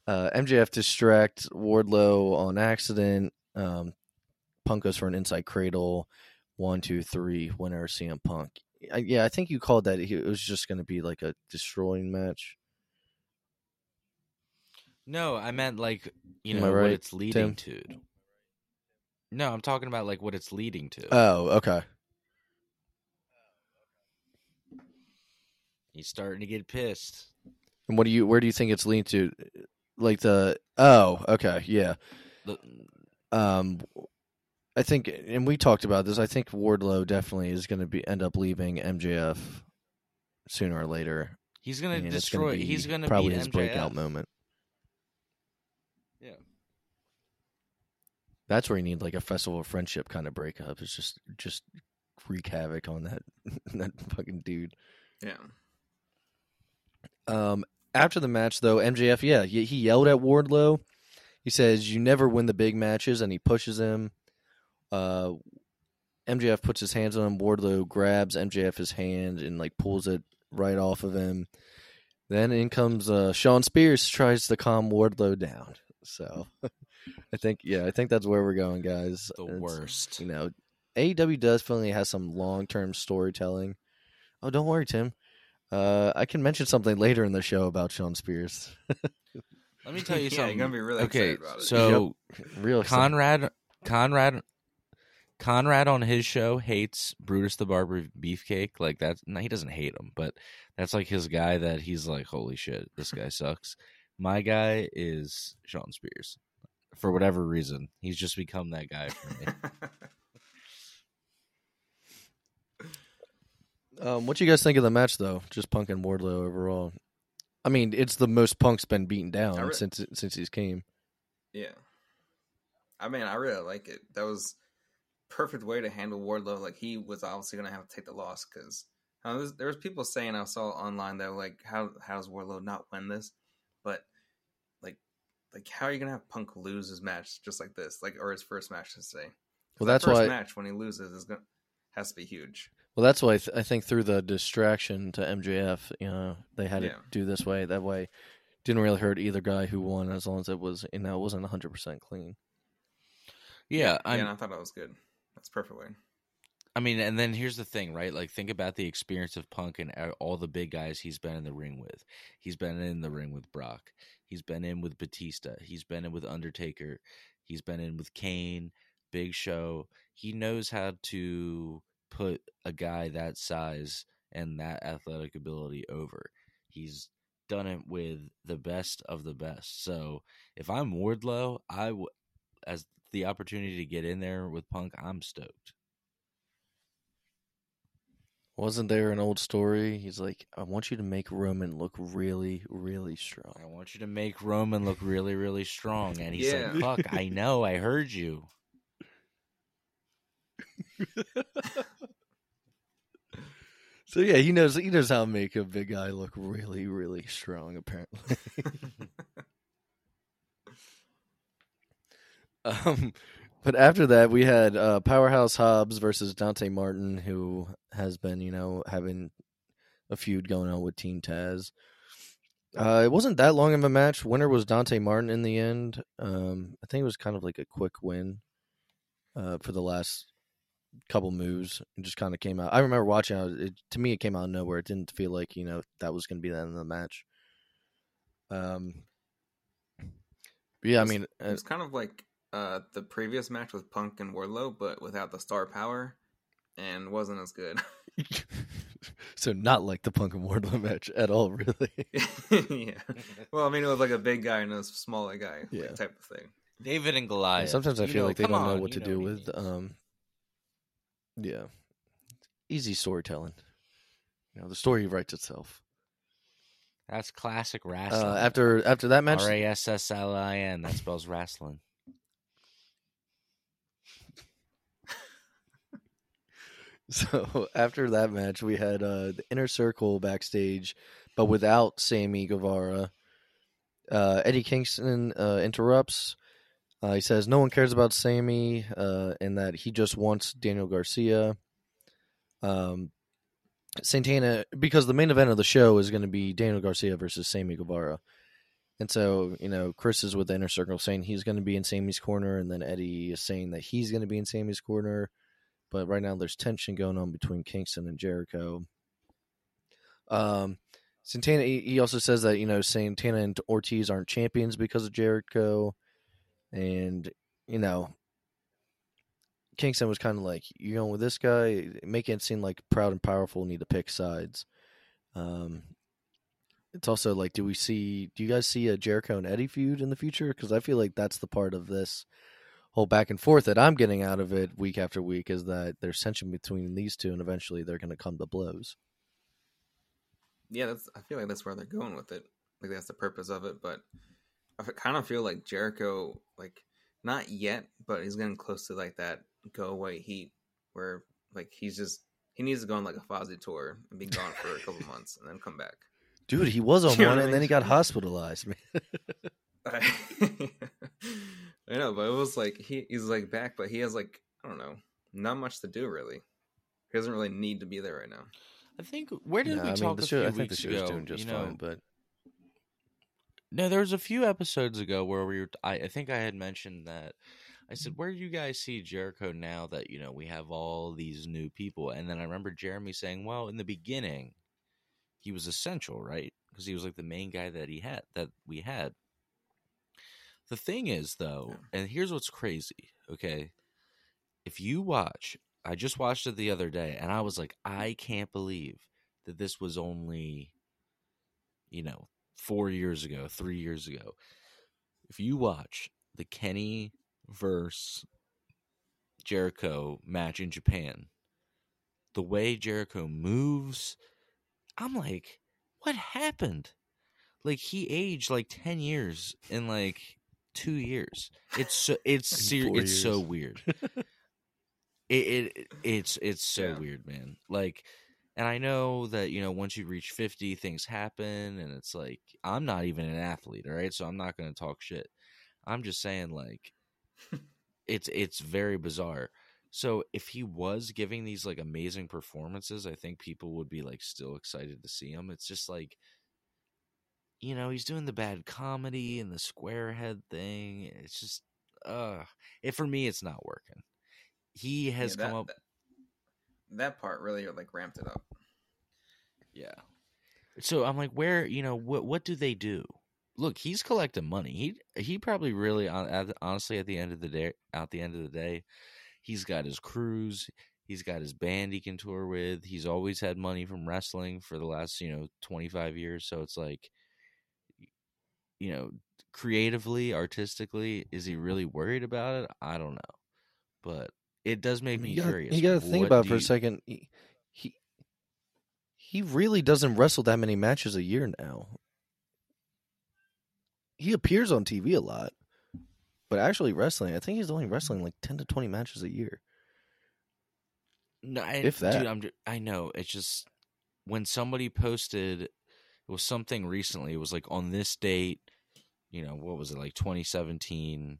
Speaker 2: Uh, MJF distract Wardlow on accident. Um, Punk goes for an inside cradle. One, two, three. Winner CM Punk. I, yeah, I think you called that. It was just going to be like a destroying match.
Speaker 1: No, I meant like you
Speaker 2: Am
Speaker 1: know
Speaker 2: I
Speaker 1: what it's leading
Speaker 2: Tim?
Speaker 1: to. No, I'm talking about like what it's leading to.
Speaker 2: Oh, okay.
Speaker 1: He's starting to get pissed.
Speaker 2: And what do you? Where do you think it's leading to? Like the? Oh, okay, yeah.
Speaker 1: The-
Speaker 2: Um, I think, and we talked about this. I think Wardlow definitely is going to be end up leaving MJF sooner or later.
Speaker 1: He's
Speaker 2: and it's
Speaker 1: destroy.
Speaker 2: gonna be
Speaker 1: he's gonna
Speaker 2: probably
Speaker 1: beat
Speaker 2: his
Speaker 1: MJF.
Speaker 2: breakout moment.
Speaker 1: Yeah.
Speaker 2: That's where you need like a festival of friendship kind of breakup. It's just just wreak havoc on that [LAUGHS] that fucking dude.
Speaker 3: yeah.
Speaker 2: Um, after the match, though, MJF, yeah, he yelled at Wardlow. He says, "You never win the big matches," and he pushes him. Uh, MJF puts his hands on him. Wardlow grabs MJF's hand and like pulls it right off of him. Then in comes uh, Shawn Spears, tries to calm Wardlow down. So, [LAUGHS] I think, yeah, I think that's where we're going, guys.
Speaker 1: The
Speaker 2: It's-
Speaker 1: worst.
Speaker 2: you know, AEW does finally has some long term storytelling. Oh, don't worry, Tim. Uh, I can mention something later in the show about Shawn Spears. [LAUGHS]
Speaker 1: Let me tell you [LAUGHS]
Speaker 3: yeah,
Speaker 1: something.
Speaker 3: you're gonna be really
Speaker 1: okay,
Speaker 3: excited about it.
Speaker 1: so
Speaker 2: Real excited.
Speaker 1: Conrad, Conrad, Conrad on his show hates Brutus the Barber Beefcake. Like that, no, he doesn't hate him, but that's like his guy that he's like, holy shit, this guy [LAUGHS] sucks. My guy is Shawn Spears. For whatever reason, he's just become that guy for me. [LAUGHS]
Speaker 2: Um, what you guys think of the match, though? Just Punk and Wardlow overall. I mean, it's the most Punk's been beaten down
Speaker 3: re-
Speaker 2: since since he's came.
Speaker 3: yeah. I mean, I really like it. That was perfect way to handle Wardlow. Like he was obviously gonna have to take the loss because uh, there, was, there was people saying I saw online that like, how how does Wardlow not win this? But like, like how are you gonna have Punk lose his match just like this? Like or his first match to say.
Speaker 2: Well,
Speaker 3: that
Speaker 2: that's
Speaker 3: first
Speaker 2: why-
Speaker 3: match when he loses is gonna has to be huge.
Speaker 2: Well, that's why I, th- I think through the distraction to MJF, you know, they had
Speaker 3: Yeah.
Speaker 2: to do this way. That way, didn't really hurt either guy who won, as long as it was, you know, it wasn't hundred percent clean.
Speaker 1: Yeah,
Speaker 3: yeah,
Speaker 1: I'm,
Speaker 3: and I thought that was good. That's a perfect way.
Speaker 1: I mean, and then here's the thing, right? Like, think about the experience of Punk and uh, all the big guys he's been in the ring with. He's been in the ring with Brock. He's been in with Batista. He's been in with Undertaker. He's been in with Kane, Big Show. He knows how to put a guy that size and that athletic ability over. He's done it with the best of the best. So if I'm Wardlow, I w- as the opportunity to get in there with Punk, I'm stoked.
Speaker 2: Wasn't there an old story? He's like, I want you to make Roman look really, really strong.
Speaker 1: I want you to make Roman look really, really strong. And he's
Speaker 3: Yeah.
Speaker 1: like, fuck, I know, I heard you. [LAUGHS]
Speaker 2: So yeah, he knows he knows how to make a big guy look really, really strong. Apparently. [LAUGHS] Um, but after that, we had uh, Powerhouse Hobbs versus Dante Martin, who has been, you know, having a feud going on with Team Taz. Uh, it wasn't that long of a match. Winner was Dante Martin in the end. Um, I think it was kind of like a quick win uh, for the last couple moves and just kind of came out. I remember watching it, it. To me, it came out of nowhere. It didn't feel like you know that was going to be the end of the match. Um. yeah, I mean,
Speaker 3: it was kind of like uh, the previous match with Punk and Wardlow, but without the star power, and wasn't as good. [LAUGHS]
Speaker 2: so not like the Punk and Wardlow match at all, really. [LAUGHS]
Speaker 3: yeah. Well, I mean, it was like a big guy and a smaller guy, yeah. Like, type of thing.
Speaker 1: David and Goliath.
Speaker 2: sometimes I feel know, like they don't on, know what to do with. Um, yeah, easy storytelling. You know, the story writes itself.
Speaker 1: That's classic wrestling. Uh,
Speaker 2: after after that match,
Speaker 1: R A S S L I N. That spells wrestling. [LAUGHS]
Speaker 2: So after that match, we had uh, the inner circle backstage, but without Sammy Guevara. Uh, Eddie Kingston uh, interrupts. Uh, he says no one cares about Sammy uh, and that he just wants Daniel Garcia. Um, Santana, because the main event of the show is going to be Daniel Garcia versus Sammy Guevara. And so, you know, Chris is with the inner circle saying he's going to be in Sammy's corner, and then Eddie is saying that he's going to be in Sammy's corner. But right now, there's tension going on between Kingston and Jericho. Um, Santana, he also says that, you know, Santana and Ortiz aren't champions because of Jericho. And, you know, Kingston was kind of like, you know, with this guy, making it seem like proud and powerful need to pick sides. Um, it's also like, do we see? Do you guys see a Jericho and Eddie feud in the future? Because I feel like that's the part of this whole back and forth that I'm getting out of it week after week is that there's tension between these two, and eventually they're going to come to blows.
Speaker 3: Yeah, that's. I feel like that's where they're going with it. Like that's the purpose of it. But I kind of feel like Jericho, like not yet, but he's getting close to like that go away heat where like he's just he needs to go on like a Fozzy tour and be gone for a couple [LAUGHS] months and then come back.
Speaker 2: Dude, he was [LAUGHS] on one and then he got hospitalized, man.
Speaker 3: I, [LAUGHS] I know, but it was like he, he's like back, but he has like I don't know, not much to do really. He doesn't really need to be there right now.
Speaker 1: I think where did we I talk mean, a show, few I think the show's doing just you know, fine, but no, there was a few episodes ago where we were. I, I think I had mentioned that I said, mm-hmm. "Where do you guys see Jericho now that you know we have all these new people?" And then I remember Jeremy saying, "Well, in the beginning, he was essential, right? Because he was like the main guy that he had that we had." The thing is, though, oh. and here's what's crazy. Okay, if you watch, I just watched it the other day, and I was like, I can't believe that this was only, you know, four years ago, three years ago. If you watch the Kenny verse Jericho match in Japan, the way Jericho moves, I'm like, what happened? Like he aged like ten years in like two years. It's so it's ser- it's years. so weird. [LAUGHS] it, it it's it's so yeah. weird, man. Like and I know that, you know, once you reach 50, things happen. And it's like, I'm not even an athlete, all right? So I'm not going to talk shit. I'm just saying, like, it's it's very bizarre. So if he was giving these like amazing performances, I think people would be like still excited to see him. It's just like you know, he's doing the bad comedy and the squarehead thing. It's just uh it for me it's not working. He has yeah, that, come up
Speaker 3: that, that part really like ramped it up.
Speaker 1: Yeah. So I'm like, where you know what what do they do? look, he's collecting money. He he probably really uh, honestly at the end of the day, at the end of the day, he's got his cruise. He's got his band he can tour with. He's always had money from wrestling for the last, you know, 25 years. So it's like, you know, creatively, artistically, is he really worried about it? I don't know. But it does make me
Speaker 2: you gotta,
Speaker 1: curious.
Speaker 2: You got to think about for you... a second. He, he he really doesn't wrestle that many matches a year now he appears on TV a lot, but actually wrestling, I think he's only wrestling like ten to twenty matches a year.
Speaker 1: No, I, if that, dude, I'm, I know it's just when somebody posted it was something recently. It was like on this date, you know, what was it like 2017?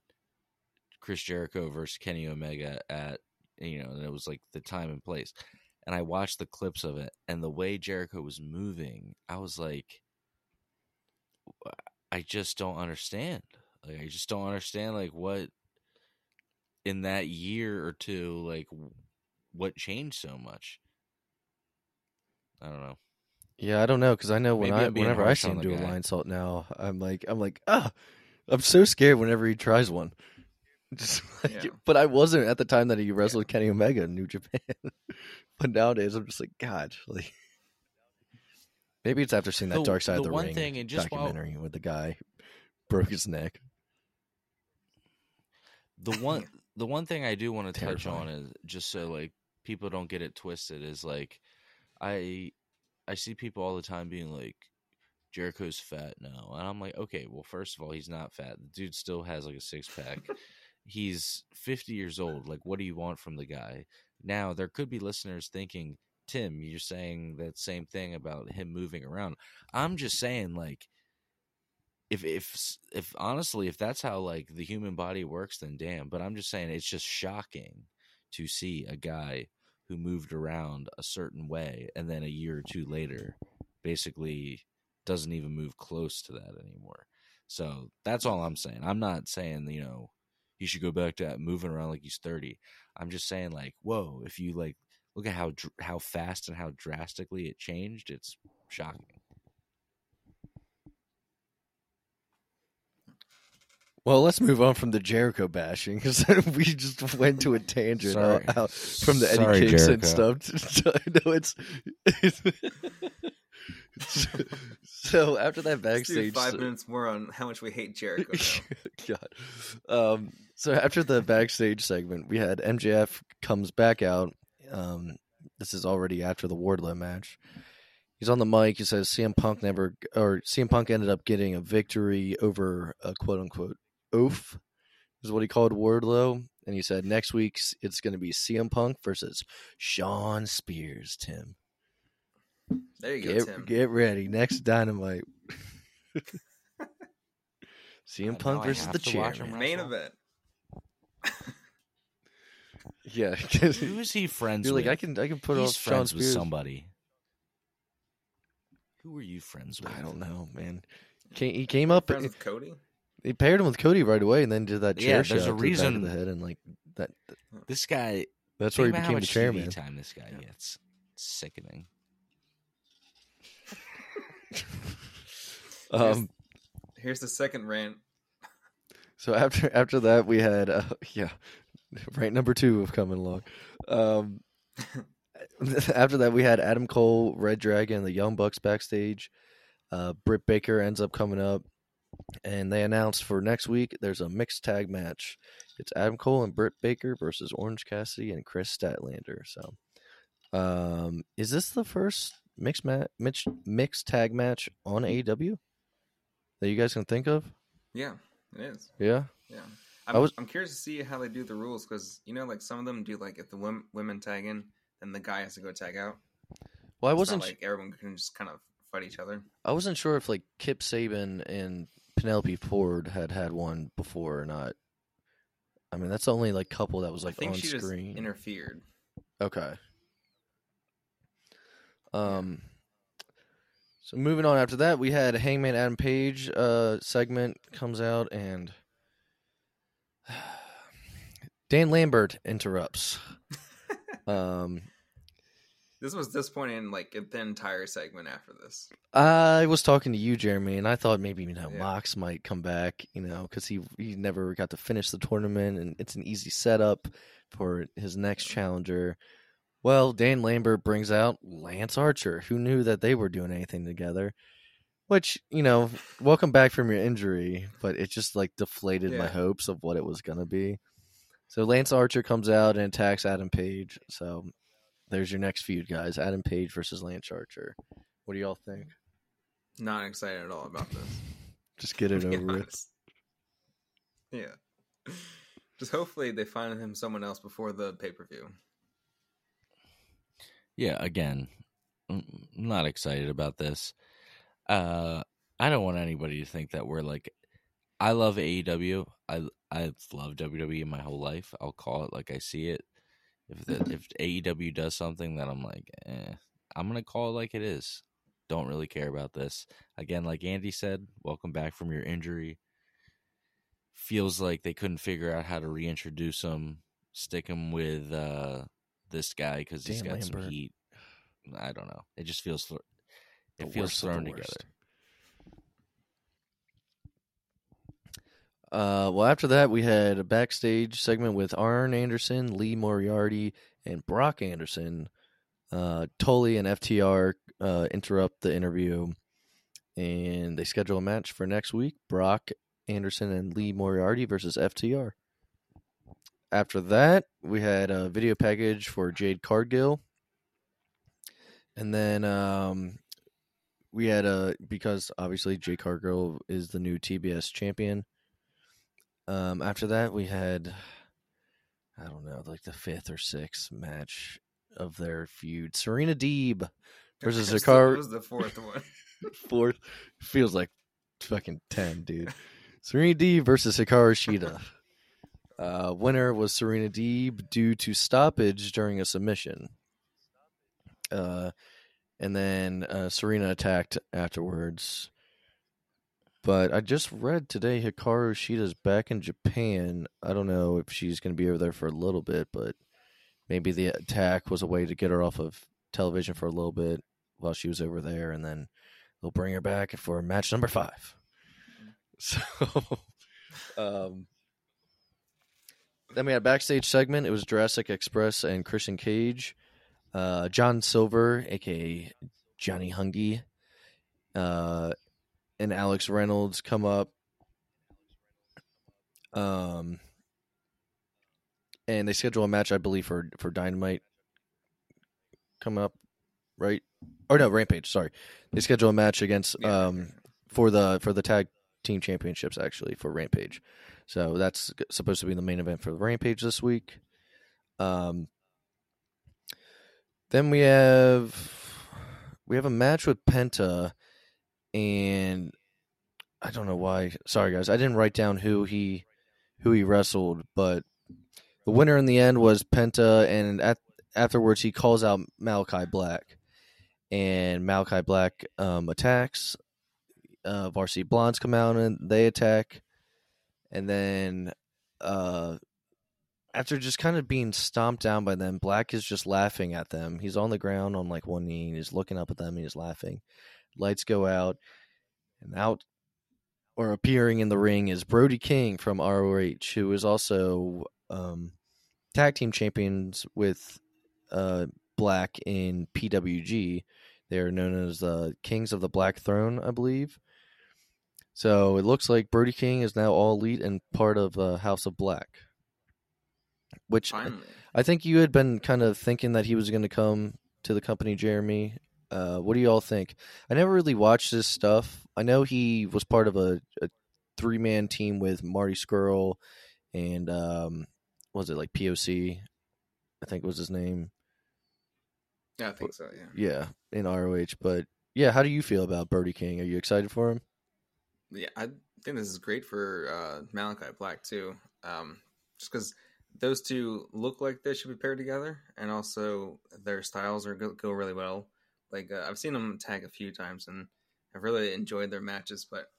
Speaker 1: Chris Jericho versus Kenny Omega at you know, and it was like the time and place. And I watched the clips of it, and the way Jericho was moving, I was like, I just don't understand. Like I just don't understand like what in that year or two like what changed so much. I don't know.
Speaker 2: Yeah, I don't know because I know when
Speaker 1: Maybe
Speaker 2: I whenever I see him do a Lionsault now, I'm like I'm like ah, I'm so scared whenever he tries one. [LAUGHS] Just like,
Speaker 3: Yeah.
Speaker 2: but I wasn't at the time that he wrestled Kenny Omega in New Japan. [LAUGHS] but nowadays, I'm just like God, [LAUGHS] like maybe it's after seeing that
Speaker 1: The-
Speaker 2: Dark Side of
Speaker 1: the
Speaker 2: the
Speaker 1: one
Speaker 2: Ring
Speaker 1: thing, and just while-
Speaker 2: documentary where the guy broke his neck.
Speaker 1: The one the one thing I do want to touch on is just so like people don't get it twisted is like I I see people all the time being like Jericho's fat now. And I'm like, okay, well first of all, he's not fat. The dude still has like a six pack. He's 50 years old. Like what do you want from the guy? Now, there could be listeners thinking, "Tim, you're saying that same thing about him moving around." I'm just saying like if if if honestly if that's how like the human body works then damn but i'm just saying it's just shocking to see a guy who moved around a certain way and then a year or two later basically doesn't even move close to that anymore so that's all i'm saying i'm not saying you know he should go back to moving around like he's 30 i'm just saying like whoa if you like look at how how fast and how drastically it changed it's shocking
Speaker 2: Well, let's move on from the Jericho bashing because [LAUGHS] we just went to a tangent out, out from the Eddie
Speaker 1: Sorry,
Speaker 2: Kingston
Speaker 1: Jericho.
Speaker 2: stuff. [LAUGHS] I know it's. [LAUGHS] [LAUGHS] so after that backstage,
Speaker 3: five minutes more on how much we hate Jericho. [LAUGHS]
Speaker 2: God. Um, so after the backstage segment, we had MJF comes back out. Um, this is already after the Wardlow match. He's on the mic. He says CM Punk never, or CM Punk ended up getting a victory over a quote unquote oaf, is what he called Wardlow. And he said next week's it's going to be CM Punk versus Shawn Spears. Tim,
Speaker 3: There you go,
Speaker 2: get
Speaker 3: Tim.
Speaker 2: get ready. Next Dynamite. [LAUGHS] CM uh,
Speaker 1: Now
Speaker 2: Punk versus the
Speaker 1: to watch
Speaker 2: chairman.
Speaker 3: Main event.
Speaker 2: Yeah, [LAUGHS]
Speaker 1: Who is he friends
Speaker 2: You're
Speaker 1: with?
Speaker 2: like I can I can put
Speaker 1: He's
Speaker 2: off Shawn
Speaker 1: friends with somebody. Who are you friends with?
Speaker 2: I don't know, man. He came up.
Speaker 3: Friends with Cody.
Speaker 2: He paired him with Cody right away, and then did that chair
Speaker 1: Yeah,
Speaker 2: shot
Speaker 1: there's a
Speaker 2: to the
Speaker 1: reason-
Speaker 2: the head, and like that.
Speaker 1: This guy.
Speaker 2: That's where he
Speaker 1: think about how
Speaker 2: became the
Speaker 1: much
Speaker 2: chairman.
Speaker 1: TV time this guy
Speaker 3: Yeah.
Speaker 1: gets. It's sickening. [LAUGHS]
Speaker 2: Um.
Speaker 3: Here's the second rant.
Speaker 2: So after after that, we had uh, yeah, right number two of coming along. Um. [LAUGHS] after that, we had Adam Cole, Red Dragon, the Young Bucks backstage. Uh, Britt Baker ends up coming up, and they announced for next week there's a mixed tag match. It's Adam Cole and Britt Baker versus Orange Cassidy and Kris Statlander. So, um, is this the first mixed match, mixed, mixed tag match on AEW that you guys can think of?
Speaker 3: Yeah, it is.
Speaker 2: Yeah.
Speaker 3: Yeah.
Speaker 2: I
Speaker 3: I'm,
Speaker 2: was-
Speaker 3: I'm curious to see how they do the rules because you know, like some of them do like if the women, women tag in, then the guy has to go tag out.
Speaker 2: Well, I
Speaker 3: It's
Speaker 2: wasn't.
Speaker 3: like everyone can just kind of fight each other.
Speaker 2: I wasn't sure if like Kip Sabian and Penelope Ford had had one before or not. I mean, that's the only like couple that was like
Speaker 3: I think
Speaker 2: on
Speaker 3: she just
Speaker 2: screen.
Speaker 3: interfered.
Speaker 2: Okay. Um. So moving on after that, we had Hangman Adam Page uh segment comes out and [SIGHS] Dan Lambert interrupts. [LAUGHS] um
Speaker 3: This was disappointing, like the entire segment after this.
Speaker 2: I was talking to you, Jeremy, and I thought maybe you know
Speaker 3: Yeah.
Speaker 2: Mox might come back, you know, because he he never got to finish the tournament, and it's an easy setup for his next challenger. Well, Dan Lambert brings out Lance Archer. Who knew that they were doing anything together? Which you know, welcome back from your injury, but it just like deflated my hopes of what it was gonna be. So Lance Archer comes out and attacks Adam Page. So there's your next feud, guys: Adam Page versus Lance Archer. What do y'all think?
Speaker 3: Not excited at all about this.
Speaker 2: Just get it [LAUGHS]
Speaker 3: to
Speaker 2: over with.
Speaker 3: Yeah. Just hopefully they find him someone else before the pay per view.
Speaker 1: Yeah, again, I'm not excited about this. Uh, I don't want anybody to think that we're like. I love AEW. I I've loved WWE my whole life. I'll call it like I see it. If the, if AEW does something that I'm like, eh, I'm gonna call it like it is. Don't really care about this. Again, like Andy said, welcome back from your injury. Feels like they couldn't figure out how to reintroduce him, stick him with uh, this guy because he's got some heat. I don't know. It just feels thr-
Speaker 2: The
Speaker 1: it feels
Speaker 2: worst of the
Speaker 1: thrown together.
Speaker 2: Uh, well, after that, we had a backstage segment with Arn Anderson, Lee Moriarty, and Brock Anderson. Uh, Tully and FTR uh, interrupt the interview, and they schedule a match for next week: Brock Anderson and Lee Moriarty versus FTR. After that, we had a video package for Jade Cargill, and then um, we had a because obviously Jade Cargill is the new TBS champion. Um, after that, we had, I don't know, like the fifth or sixth match of their feud. Serena Deeb versus [LAUGHS] Hikaru.
Speaker 3: the- was the fourth one. [LAUGHS]
Speaker 2: Fourth feels like fucking ten, dude. Serena Deeb versus Hikaru Shida. [LAUGHS] Uh, winner was Serena Deeb due to stoppage during a submission. Uh, and then uh, Serena attacked afterwards. But I just read today Hikaru Shida's back in Japan. I don't know if she's going to be over there for a little bit, but maybe the attack was a way to get her off of television for a little bit while she was over there, and then they'll bring her back for match number five. [LAUGHS] So, um, then we had a backstage segment. It was Jurassic Express and Christian Cage. Uh, John Silver, aka Johnny Hungee, uh, and Alex Reynolds come up. Um, and they schedule a match, I believe, for for Dynamite come up, right? Or no, Rampage. Sorry, they schedule a match against um for the for the tag team championships actually for Rampage. So that's supposed to be the main event for the Rampage this week. Um, then we have we have a match with Penta, and I don't know why. Sorry guys, I didn't write down who he who he wrestled, but the winner in the end was Penta, and at, afterwards he calls out Malachi Black, and Malachi Black um, attacks. Uh, Varsity Blondes come out and they attack, and then uh, after just kind of being stomped down by them, Black is just laughing at them. He's on the ground on like one knee, and he's looking up at them, and he's laughing. Lights go out, and out or appearing in the ring is Brody King from ROH, who is also um, tag team champions with uh, Black in PWG. They're known as the Kings of the Black Throne, I believe. So it looks like Brody King is now all elite and part of uh, House of Black. Which
Speaker 3: Finally.
Speaker 2: I think you had been kind of thinking that he was going to come to the company, Jeremy. Uh, what do you all think? I never really watched his stuff. I know he was part of a, a three man team with Marty Scurll and um, was it like POC? I think was his name.
Speaker 3: Yeah, I think so. Yeah.
Speaker 2: Yeah, in ROH. But yeah, how do you feel about Brody King? Are you excited for him?
Speaker 3: Yeah, I think this is great for uh, Malachi Black too. Um, just because those two look like they should be paired together, and also their styles are go, go really well. Like uh, I've seen them tag a few times, and I've really enjoyed their matches. But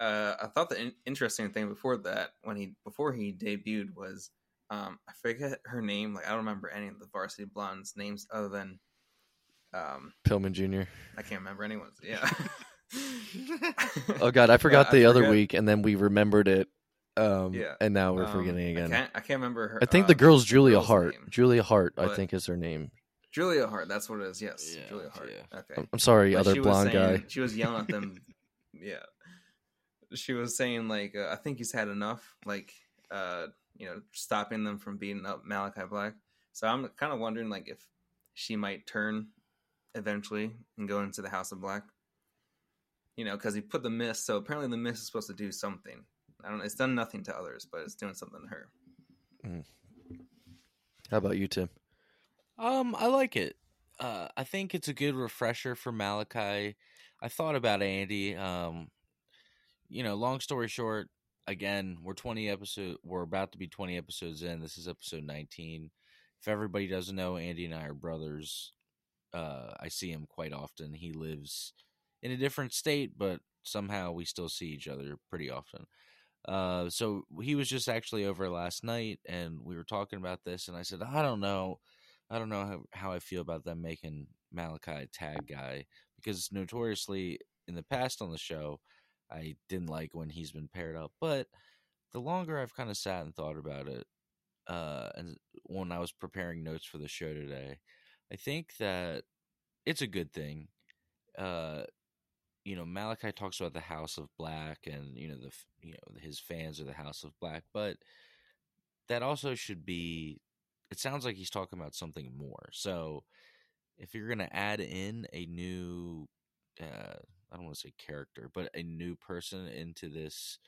Speaker 3: uh, I thought the in- interesting thing before that, when he before he debuted, was um, I forget her name. Like I don't remember any of the Varsity Blondes' names other than um,
Speaker 2: Pillman Jr.
Speaker 3: I can't remember anyone's. Yeah. [LAUGHS]
Speaker 2: Oh God, I [LAUGHS] forgot
Speaker 3: I
Speaker 2: the other
Speaker 3: forget.
Speaker 2: week, and then we remembered it. Um,
Speaker 3: Yeah.
Speaker 2: and now we're
Speaker 3: Um,
Speaker 2: forgetting again.
Speaker 3: I can't, I can't remember her.
Speaker 2: I think
Speaker 3: uh,
Speaker 2: the girl's Julia
Speaker 3: girl's
Speaker 2: Hart.
Speaker 3: name.
Speaker 2: Julia Hart, I think, is her name.
Speaker 3: Julia Hart. That's what it is. Yes,
Speaker 1: Yeah,
Speaker 3: Julia Hart.
Speaker 1: yeah.
Speaker 3: Okay.
Speaker 2: I'm- I'm sorry,
Speaker 3: But
Speaker 2: other blonde
Speaker 3: saying-
Speaker 2: guy.
Speaker 3: She was yelling at them. [LAUGHS] yeah. She was saying like, uh, I think he's had enough. Like, uh, you know, stopping them from beating up Malachi Black. So I'm kind of wondering like if she might turn eventually and go into the House of Black. You know, because he put the mist. So apparently the mist is supposed to do something. I don't. It's done nothing to others, but it's doing something to her.
Speaker 2: How about you, Tim?
Speaker 1: Um, I like it. Uh, I think it's a good refresher for Malachi. I thought about Andy. Um, you know, long story short, again, we're twenty episode. We're about to be twenty episodes in. This is episode nineteen. If everybody doesn't know, Andy and I are brothers. Uh, I see him quite often. He lives in a different state, but somehow we still see each other pretty often. Uh, so he was just actually over last night, and we were talking about this, and I said, I don't know. I don't know how, how I feel about them making Malachi tag guy because notoriously in the past on the show, I didn't like when he's been paired up. But the longer I've kind of sat and thought about it, uh, and when I was preparing notes for the show today, I think that it's a good thing. Uh, you know, Malachi talks about the House of Black, and you know the you know his fans are the House of Black, but that also should be. It sounds like he's talking about something more. So, if you're going to add in a new, uh, I don't want to say character, but a new person into this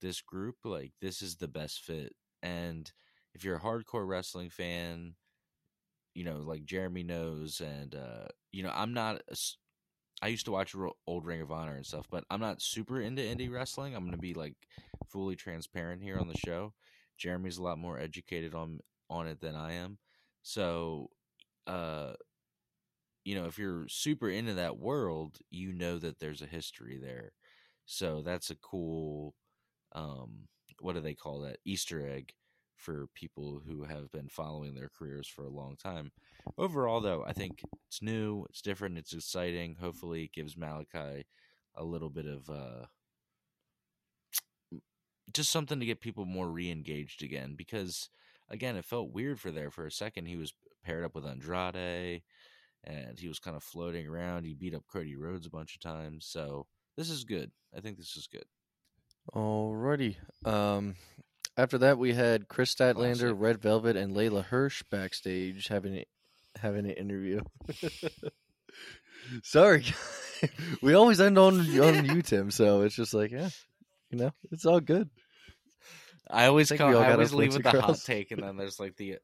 Speaker 1: this group, like this is the best fit. And if you're a hardcore wrestling fan, you know, like Jeremy knows, and uh, you know, I'm not. A, I used to watch old Ring of Honor and stuff, but I'm not super into indie wrestling. I'm gonna be like fully transparent here on the show. Jeremy's a lot more educated on on it than I am, so uh, you know, if you're super into that world, you know that there's a history there. So that's a cool um what do they call that? Easter egg for people who have been following their careers for a long time. Overall though, I think it's new, it's different, it's exciting. Hopefully it gives Malachi a little bit of uh just something to get people more re-engaged again because again, it felt weird for there for a second. He was paired up with Andrade and he was kind of floating around. He beat up Cody Rhodes a bunch of times. So this is good. I think this is good.
Speaker 2: Alrighty. Um, after that, we had Kris Statlander, Red Velvet, and Leyla Hirsch backstage having having an interview. [LAUGHS] Sorry, [LAUGHS] we always end on on you, Tim. So it's just like, yeah, you know, it's all good.
Speaker 1: I always I call, I always leave with the hot take, and then there's like the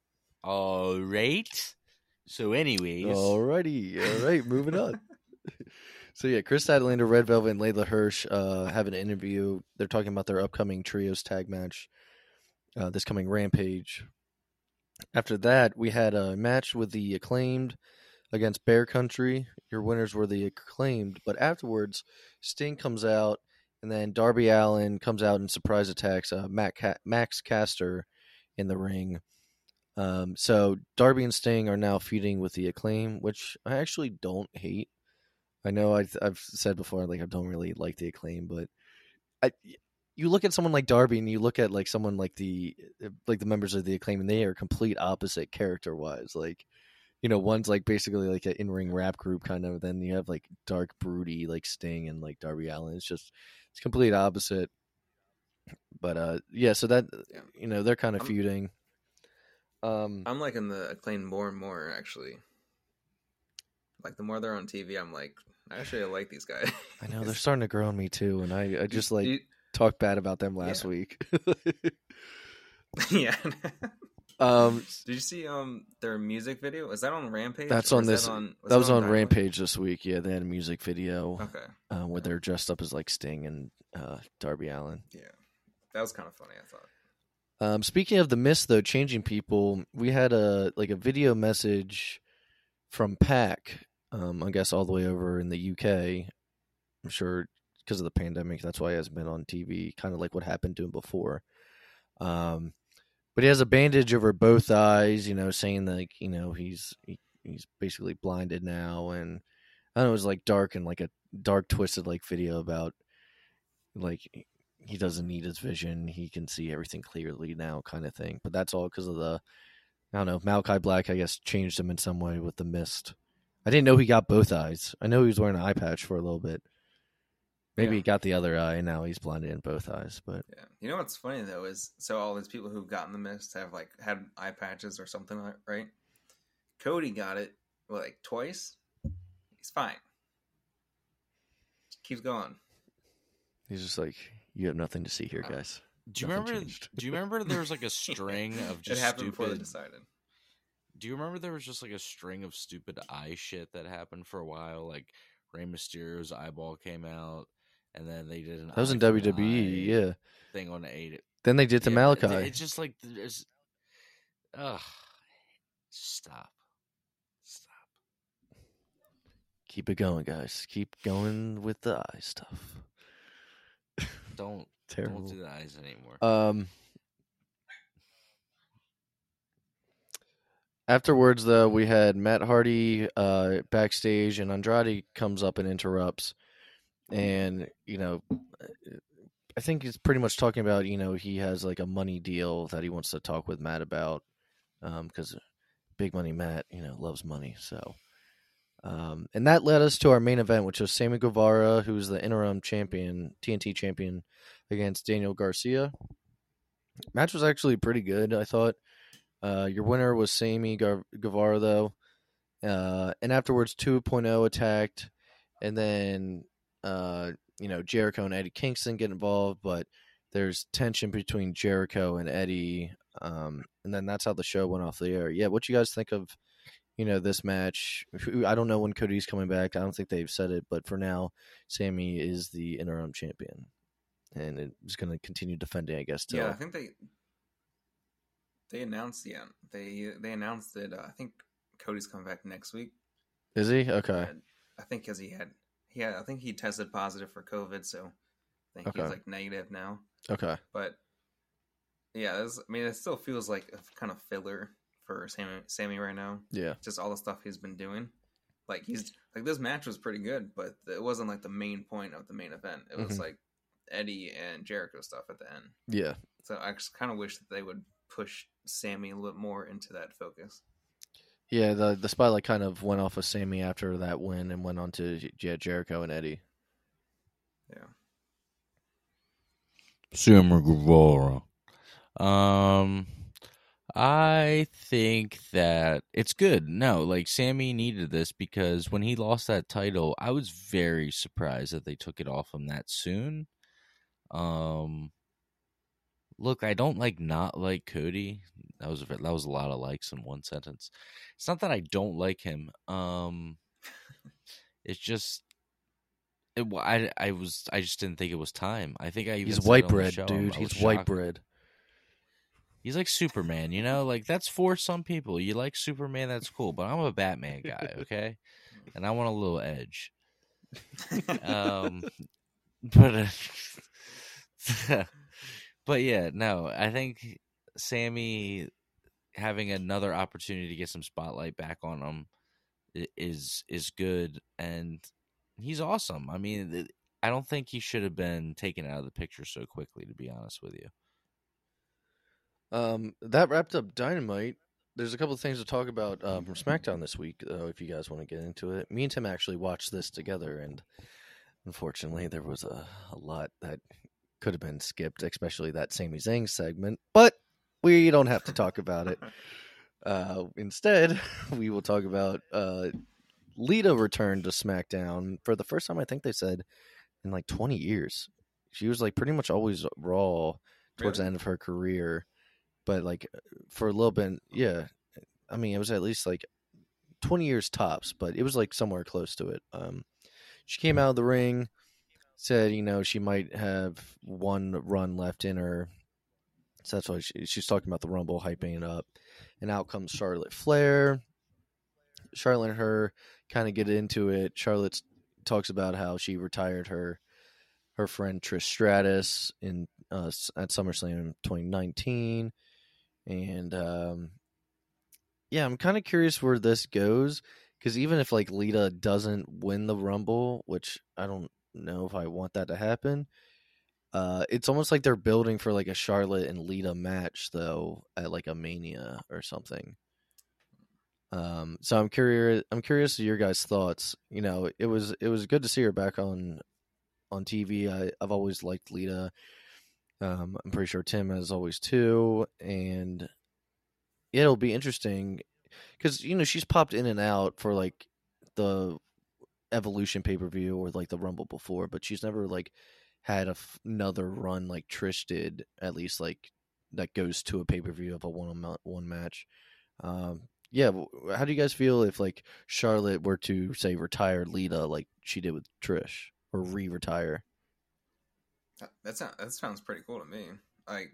Speaker 1: all right. So, anyways,
Speaker 2: alrighty, all right, moving on. [LAUGHS] so yeah, Kris Statlander, Red Velvet, and Leyla Hirsch uh, have an interview. They're talking about their upcoming trios tag match, uh, this coming Rampage. After that, we had a match with the acclaimed against Bear Country. Your winners were the acclaimed, but afterwards, Sting comes out, and then Darby Allin comes out and surprise attacks uh, Max Caster in the ring. Um, so Darby and Sting are now feuding with the Acclaim, which I actually don't hate. I know I, have said before, like I don't really like the Acclaim, but I, you look at someone like Darby and you look at like someone like the like the members of the Acclaim, and they are complete opposite character wise. Like, you know, one's like basically like an in ring rap group kind of. Then you have like dark, broody like Sting and like Darby Allin. It's just it's complete opposite. But uh, yeah, so that you know they're kind of feuding.
Speaker 3: Um, I'm liking the acclaim more and more actually. Like the more they're on TV, I'm like, I actually, I like these guys.
Speaker 2: I know they're [LAUGHS] starting to grow on me too, and I, I just like you, talked bad about them last yeah. week. [LAUGHS]
Speaker 3: yeah. [LAUGHS] um, did you see um their music video? Was that on Rampage?
Speaker 2: That's on this. That, on, was that was on, on Rampage this week. Yeah, they had a music video.
Speaker 3: Okay.
Speaker 2: Uh, where they're dressed up as like Sting and uh, Darby Allin.
Speaker 3: Yeah, that was kind of funny. I thought.
Speaker 2: Um, speaking of the mist, though, changing people, we had a like a video message from PAC. Um, I guess all the way over in the UK. I'm sure because of the pandemic, that's why he hasn't been on TV. Kind of like what happened to him before. Um, but he has a bandage over both eyes. You know, saying like you know he's he, he's basically blinded now, and I don't know it was like dark and like a dark twisted like video about like he doesn't need his vision. He can see everything clearly now, kind of thing. But that's all because of the, I don't know, Malachi Black, I guess, changed him in some way with the mist. I didn't know he got both eyes. I know he was wearing an eye patch for a little bit. Maybe yeah. he got the other eye and now he's blinded in both eyes. But
Speaker 3: yeah, you know what's funny though is so all these people who've gotten the mist have like had eye patches or something like right. Cody got it like twice. He's fine. Keeps going.
Speaker 2: He's just like you have nothing to see here, uh, guys.
Speaker 1: Do you remember? do you remember there was like a [LAUGHS] string of just
Speaker 3: it happened
Speaker 1: stupid,
Speaker 3: before they decided.
Speaker 1: Do you remember there was just like a string of stupid eye shit that happened for a while? Like Rey Mysterio's eyeball came out, and then they did an.
Speaker 2: That was in WWE, yeah.
Speaker 1: Thing on the eight.
Speaker 2: Then they did to yeah, Malachi.
Speaker 1: It's just like there's. Ugh. Stop. Stop.
Speaker 2: Keep it going, guys. Keep going with the eye stuff.
Speaker 1: Don't [LAUGHS] Terrible. don't do the eyes anymore.
Speaker 2: Um. Afterwards, though, we had Matt Hardy uh, backstage, and Andrade comes up and interrupts. And you know, I think he's pretty much talking about you know he has like a money deal that he wants to talk with Matt about, because big money Matt you know loves money. So, um, and that led us to our main event, which was Sammy Guevara, who's the interim champion, TNT champion, against Daniel Garcia. Match was actually pretty good, I thought. Uh, your winner was Sammy Gar- Guevara, though. Uh, and afterwards, 2.0 attacked. And then, uh, you know, Jericho and Eddie Kingston get involved, but there's tension between Jericho and Eddie. Um, and then that's how the show went off the air. Yeah, what you guys think of, you know, this match? I don't know when Cody's coming back. I don't think they've said it, but for now, Sammy is the interim champion. And it's going to continue defending, I guess. Till...
Speaker 3: Yeah, I think they they announced yeah they they announced that uh, I think Cody's coming back next week.
Speaker 2: Is he okay?
Speaker 3: I think because he had had I think he tested positive for COVID, so I think
Speaker 2: Okay.
Speaker 3: he's like negative now.
Speaker 2: Okay.
Speaker 3: But yeah, this, I mean, it still feels like a kind of filler for Sammy, Sammy right now.
Speaker 2: Yeah.
Speaker 3: Just all the stuff he's been doing. Like he's like this match was pretty good, but it wasn't like the main point of the main event. It was
Speaker 2: Mhm.
Speaker 3: like Eddie and Jericho stuff at the end.
Speaker 2: Yeah.
Speaker 3: So I just kind of wish that they would push Sammy a little more into that focus.
Speaker 2: Yeah, the the spotlight kind of went off of Sammy after that win and went on to yeah, Jericho and Eddie.
Speaker 3: Yeah.
Speaker 1: Sammy Guevara. Um, I think that it's good. No, like Sammy needed this because when he lost that title, I was very surprised that they took it off him that soon. Um, look, I don't like not like Cody. That was a, that was a lot of likes in one sentence. It's not that I don't like him. Um, it's just. It, I I was I just didn't think it was time. I think I even
Speaker 2: He's white bread,
Speaker 1: show,
Speaker 2: dude.
Speaker 1: I
Speaker 2: He's white bread.
Speaker 1: He's like Superman, you know, like that's for some people. You like Superman, that's cool, but I'm a Batman guy, okay? And I want a little edge. [LAUGHS] Um, [LAUGHS] but uh, [LAUGHS] but yeah, no, I think Sammy having another opportunity to get some spotlight back on him is is good, and he's awesome. I mean, I don't think he should have been taken out of the picture so quickly. To be honest with you.
Speaker 2: Um, that wrapped up Dynamite. There's a couple of things to talk about um, from SmackDown this week, though. If you guys want to get into it, me and Tim actually watched this together, and unfortunately, there was a, a lot that could have been skipped, especially that Sami Zayn segment. But we don't have to talk about it. [LAUGHS] Uh, instead, [LAUGHS] we will talk about uh, Lita returned to SmackDown for the first time. I think they said in like 20 years. She was like pretty much always Raw towards the end of her career, but like for a little bit, yeah. I mean, it was at least like 20 years tops, but it was like somewhere close to it. Um, she came out of the ring, said you know she might have one run left in her. So that's why she, she's talking about the Rumble, hyping it up. And out comes Charlotte Flair. Charlotte and her kind of get into it. Charlotte talks about how she retired her her friend Trish Stratus in uh, at SummerSlam 2019, and um, yeah, I'm kind of curious where this goes because even if like Lita doesn't win the Rumble, which I don't know if I want that to happen, uh, it's almost like they're building for like a Charlotte and Lita match though at like a Mania or something. Um, so I'm curious. I'm curious to your guys' thoughts. You know, it was it was good to see her back on on TV. I, I've always liked Lita. Um, I'm pretty sure Tim has always too, and it'll be interesting because you know she's popped in and out for like the Evolution pay per view or like the Rumble before, but she's never like had another run like Trish did. At least like that goes to a pay per view of a one on one match. Um, yeah, how do you guys feel if like Charlotte were to say retire Lita like she did with Trish or re-retire?
Speaker 3: That, that sounds that sounds pretty cool to me. Like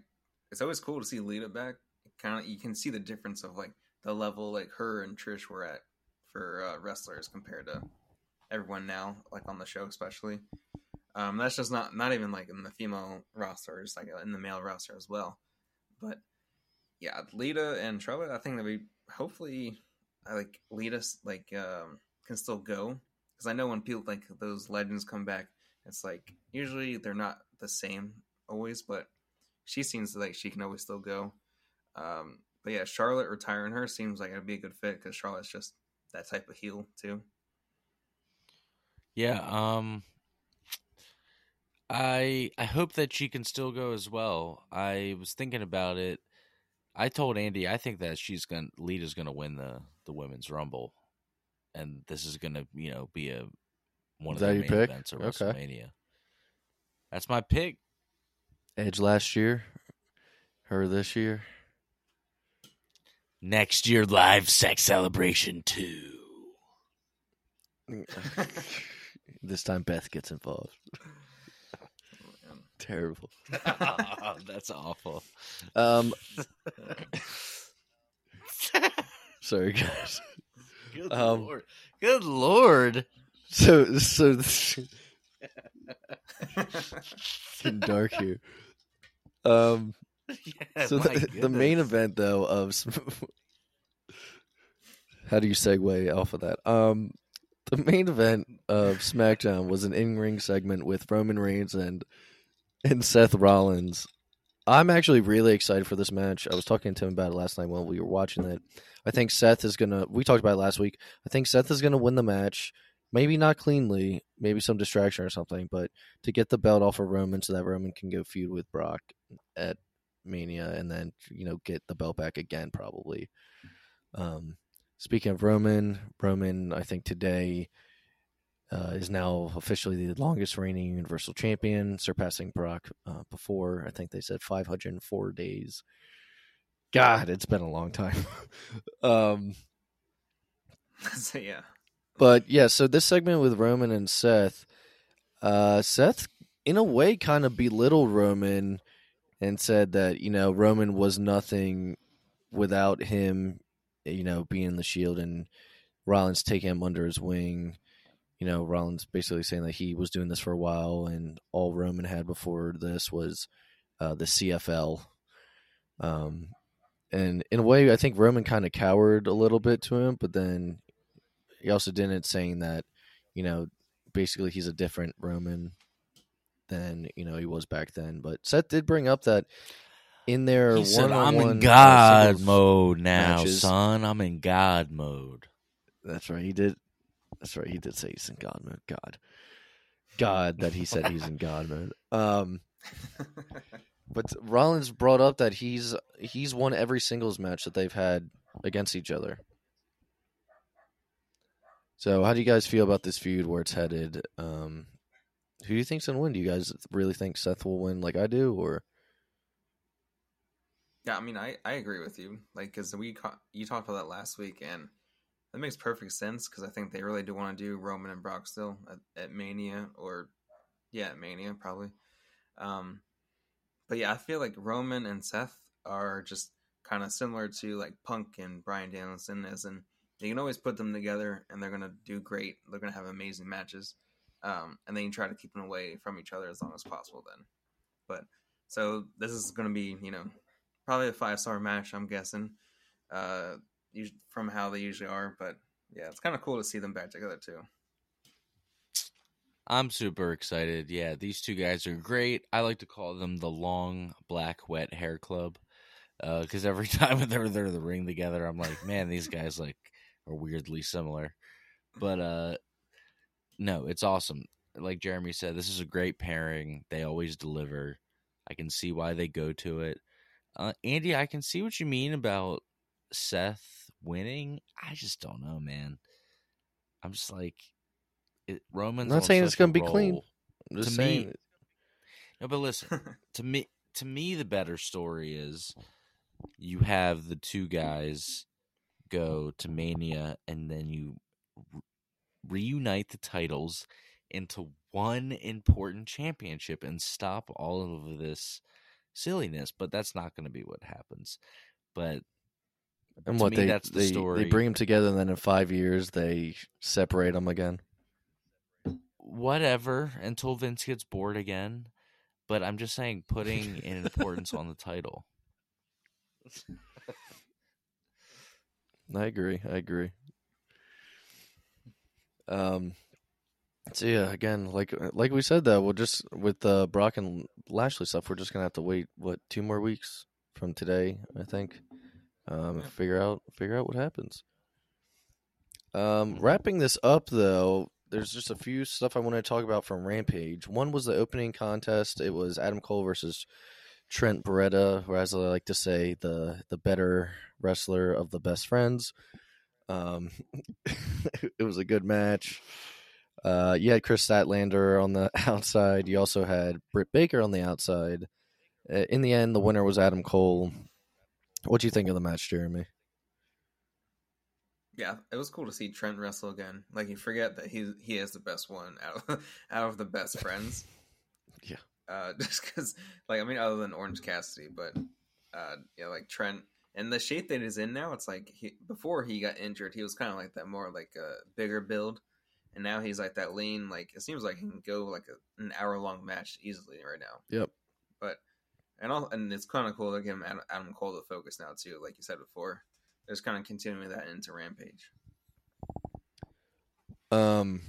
Speaker 3: it's always cool to see Lita back. Kind of you can see the difference of like the level like her and Trish were at for uh, wrestlers compared to everyone now, like on the show especially. Um, that's just not not even like in the female roster, just like in the male roster as well. But yeah, Lita and Charlotte. I think that we hopefully, like Lita like um, can still go because I know when people like those legends come back, it's like usually they're not the same always, but she seems like she can always still go. Um, but yeah, Charlotte retiring her seems like it'd be a good fit because Charlotte's just that type of heel too.
Speaker 1: Yeah, um I I hope that she can still go as well. I was thinking about it. I told Andy I think that she's gonna Lita's gonna win the the women's rumble. And this is gonna, you know, be a one
Speaker 2: Is
Speaker 1: of the
Speaker 2: your
Speaker 1: main
Speaker 2: pick?
Speaker 1: events of
Speaker 2: Okay.
Speaker 1: WrestleMania. That's my pick.
Speaker 2: Edge last year, her this year.
Speaker 1: Next year live sex celebration two. [LAUGHS]
Speaker 2: this time Beth gets involved. Terrible. [LAUGHS]
Speaker 1: That's awful.
Speaker 2: Um, [LAUGHS] sorry guys.
Speaker 1: Good
Speaker 2: Um,
Speaker 1: lord. Good lord.
Speaker 2: So so [LAUGHS] getting dark here. Um,
Speaker 1: Yeah,
Speaker 2: so the, the main event though of how do you segue off of that? Um, [LAUGHS] the main event of SmackDown was an in-ring segment with Roman Reigns and and Seth Rollins. I'm actually really excited for this match. I was talking to him about it last night while we were watching it. I think Seth is gonna. We talked about it last week. I think Seth is gonna win the match. Maybe not cleanly, maybe some distraction or something, but to get the belt off of Roman so that Roman can go feud with Brock at Mania and then you know get the belt back again probably. Um, speaking of Roman, Roman I think today uh, is now officially the longest reigning Universal Champion, surpassing Brock uh, before. I think they said 504 days. God, it's been a long time. [LAUGHS] um, [LAUGHS]
Speaker 3: so yeah,
Speaker 2: but yeah, so this segment with Roman and Seth, uh, Seth in a way kind of belittled Roman and said that you know Roman was nothing without him, you know, being in the Shield and Rollins taking him under his wing. You know, Rollins basically saying that he was doing this for a while, and all Roman had before this was uh, the CFL. Um, and in a way, I think Roman kind of cowered a little bit to him, but then he also didn't saying that, you know, basically he's a different Roman than you know he was back then. But Seth did bring up that in their
Speaker 1: He said, "I'm in God mode now,
Speaker 2: matches-
Speaker 1: son. I'm in God mode."
Speaker 2: That's right. He did. That's right. He did say he's in God mode. God, God, that he said he's in God mode. Um, [LAUGHS] but Rollins brought up that he's he's won every singles match that they've had against each other. So, how do you guys feel about this feud? Where it's headed? Um, who do you think's gonna win? Do you guys really think Seth will win, like I do, or
Speaker 3: yeah. I mean, I I agree with you. Like, because we you talked about that last week, and that makes perfect sense. Because I think they really do want to do Roman and Brock still at, at Mania, or yeah, at Mania probably. Um, but yeah, I feel like Roman and Seth are just kind of similar to like Punk and Bryan Danielson, as in you can always put them together and they're gonna do great. They're gonna have amazing matches, um, and then you try to keep them away from each other as long as possible. Then, but so this is gonna be you know probably a five star match. I'm guessing, uh, from how they usually are. But yeah, it's kind of cool to see them back together too.
Speaker 1: I'm super excited. Yeah, these two guys are great. I like to call them the long black wet hair club because every [LAUGHS] time they're they're in the ring together, I'm like, man, these guys like are weirdly similar. But uh, no, it's awesome. Like Jeremy said, this is a great pairing. They always deliver. I can see why they go to it. Uh, Andy, I can see what you mean about Seth winning. I just don't know, man. I'm just like it, Roman's.
Speaker 2: I'm not saying it's gonna be clean. I'm just
Speaker 1: To
Speaker 2: saying?
Speaker 1: me- No, but listen, [LAUGHS] to me, to me, the better story is you have the two guys go to Mania, and then you re- reunite the titles into one important championship and stop all of this silliness. But that's not going to be what happens. But
Speaker 2: And what
Speaker 1: me,
Speaker 2: they
Speaker 1: that's the
Speaker 2: they,
Speaker 1: story.
Speaker 2: they bring them together, and then in five years they separate them again.
Speaker 1: whatever until Vince gets bored again. But I'm just saying, putting an importance on the title. [LAUGHS]
Speaker 2: I agree. I agree. Um. So yeah, again, like like we said, though, we'll just with the Brock and Lashley stuff, we're just gonna have to wait what two more weeks from today, I think. Um,
Speaker 3: Yeah.
Speaker 2: figure out figure out what happens. Um, wrapping this up though, there's just a few stuff I want to talk about from Rampage. One was the opening contest. It was Adam Cole versus Trent Beretta, or as I like to say, the the better wrestler of the best friends. Um, [LAUGHS] it was a good match. Uh, you had Kris Statlander on the [LAUGHS] outside. You also had Britt Baker on the outside. Uh, In the end, the winner was Adam Cole. What do you think of the match, Jeremy?
Speaker 3: Yeah, it was cool to see Trent wrestle again. Like you forget that he he is the best one [LAUGHS] out of out of the best friends. [LAUGHS]
Speaker 2: Yeah.
Speaker 3: Uh, just because, like, I mean, other than Orange Cassidy, but uh, yeah, like Trent and the shape that he's in now, it's like he before he got injured, he was kind of like that more like a bigger build, and now he's like that lean. Like it seems like he can go like a, an hour long match easily right now.
Speaker 2: Yep.
Speaker 3: But and all and it's kind of cool to give him Adam, Adam Cole the focus now too, like you said before. There's kind of continuing that into Rampage.
Speaker 2: Um,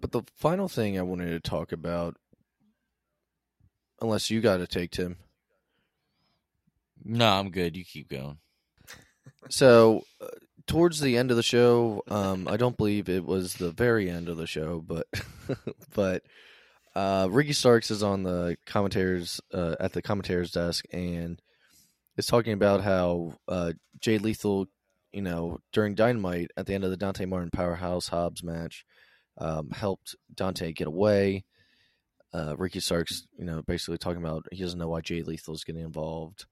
Speaker 2: but the final thing I wanted to talk about, unless you got to take Tim.
Speaker 1: No, I'm good. You keep going.
Speaker 2: So, uh, towards the end of the show, um, I don't believe it was the very end of the show, but [LAUGHS] but uh, Ricky Starks is on the commentators uh, at the commentators desk and is talking about how uh, Jay Lethal, you know, during Dynamite at the end of the Dante Martin Powerhouse Hobbs match, um, helped Dante get away. Uh, Ricky Starks, you know, basically talking about he doesn't know why Jay Lethal is getting involved.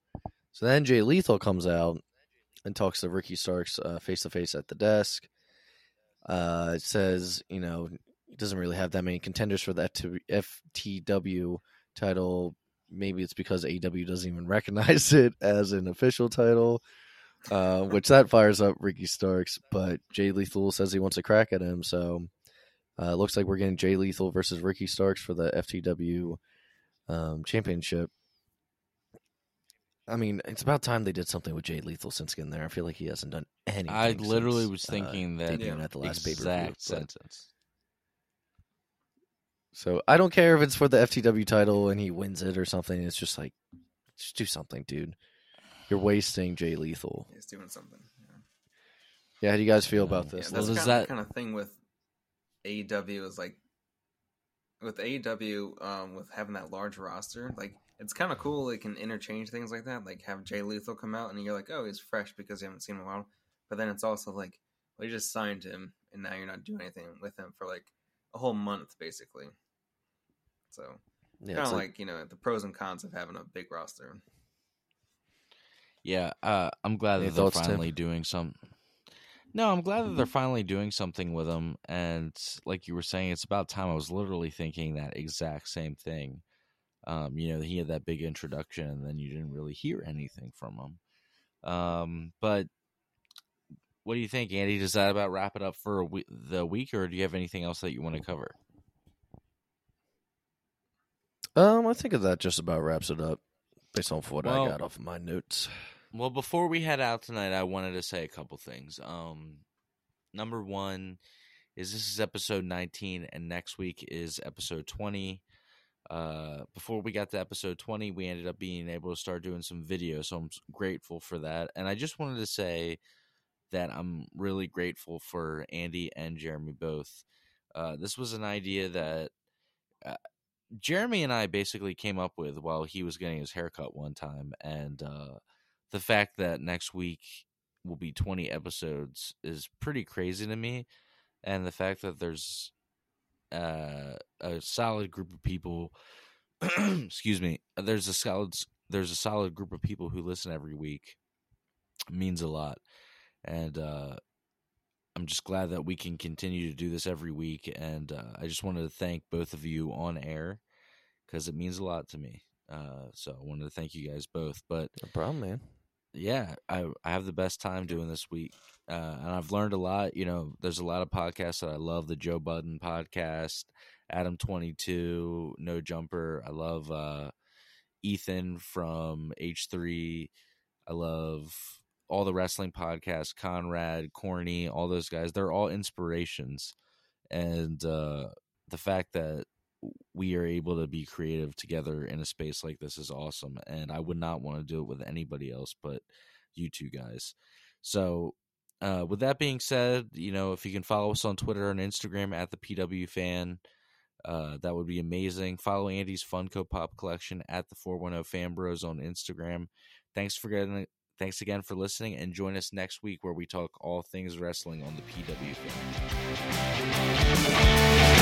Speaker 2: So then Jay Lethal comes out and talks to Ricky Starks face to face at the desk. Uh, it says, you know, doesn't really have that many contenders for that FTW title. Maybe it's because AEW doesn't even [LAUGHS] recognize it as an official title, uh, which that fires up Ricky Starks. But Jay Lethal says he wants a crack at him, so uh, looks like we're getting Jay Lethal versus Ricky Starks for the FTW um, championship. I mean, it's about time they did something with Jay Lethal since getting there. I feel like he hasn't done anything.
Speaker 1: I literally
Speaker 2: since,
Speaker 1: was
Speaker 2: uh,
Speaker 1: thinking that
Speaker 3: Yeah.
Speaker 2: at the last pay per
Speaker 1: exact
Speaker 2: view.
Speaker 1: sentence.
Speaker 2: So I don't care if it's for the FTW title and he wins it or something. It's just like, just do something, dude. You're wasting Jay Lethal.
Speaker 3: He's doing something. Yeah.
Speaker 2: Yeah, how do you guys feel about
Speaker 1: Yeah,
Speaker 3: Yeah,
Speaker 2: this?
Speaker 1: Well,
Speaker 3: that's
Speaker 1: does
Speaker 3: kind,
Speaker 1: that-
Speaker 3: kind of thing with AEW is like with AEW um, with having that large roster. Like it's kind of cool. They can interchange things like that. Like have Jay Lethal come out and you're like, oh, he's fresh because you haven't seen him in a while. But then it's also like, well, you just signed him and now you're not doing anything with him for like a whole month basically. So
Speaker 2: yeah,
Speaker 3: kind of
Speaker 2: like-
Speaker 3: like you know the pros and cons of having a big roster.
Speaker 1: Yeah, uh, I'm glad that they're
Speaker 2: thoughts, Tim?
Speaker 1: finally doing some. No, I'm glad that they're finally doing something with him. And like you were saying, it's about time. I was literally thinking that exact same thing. Um, you know, he had that big introduction, and then you didn't really hear anything from him. Um, but what do you think, Andy? Does that about wrap it up for a we- the week, or do you have anything else that you want to cover?
Speaker 2: um, I think that just about wraps it up based off what
Speaker 1: Well-
Speaker 2: I got off of my notes.
Speaker 1: Well, before we head out tonight, I wanted to say a couple things. Um, number one is this is episode 19, and next week is episode 20. Uh, before we got to episode 20, we ended up being able to start doing some videos, so I'm grateful for that. And I just wanted to say that I'm really grateful for Andy and Jeremy both. Uh, this was an idea that uh, Jeremy and I basically came up with while he was getting his haircut one time, and uh, the fact that next week will be 20 episodes is pretty crazy to me and the fact that there's uh, a solid group of people [CLEARS THROAT] excuse me there's a solid there's a solid group of people who listen every week. Means a lot. And uh I'm just glad that we can continue to do this every week and uh, I just wanted to thank both of you on air because it means a lot to me. Uh, so I wanted to thank you guys both but
Speaker 2: No problem, man.
Speaker 1: Yeah, I I have the best time doing this week, uh, and I've learned a lot. You know, there's a lot of podcasts that I love. The Joe Budden podcast, Adam Twenty Two, No Jumper. I love uh, Ethan from H three. I love all the wrestling podcasts, Conrad, Corny, all those guys. They're all inspirations. And uh, the fact that we are able to be creative together in a space like this is awesome. And I would not want to do it with anybody else but you two guys. So, uh, with that being said, you know, if you can follow us on Twitter and Instagram at the PW fan, uh, that would be amazing. Follow Andy's Funko Pop collection at the 410 Fan Bros on Instagram. Thanks for getting thanks again for listening and join us next week where we talk all things wrestling on the PW fan.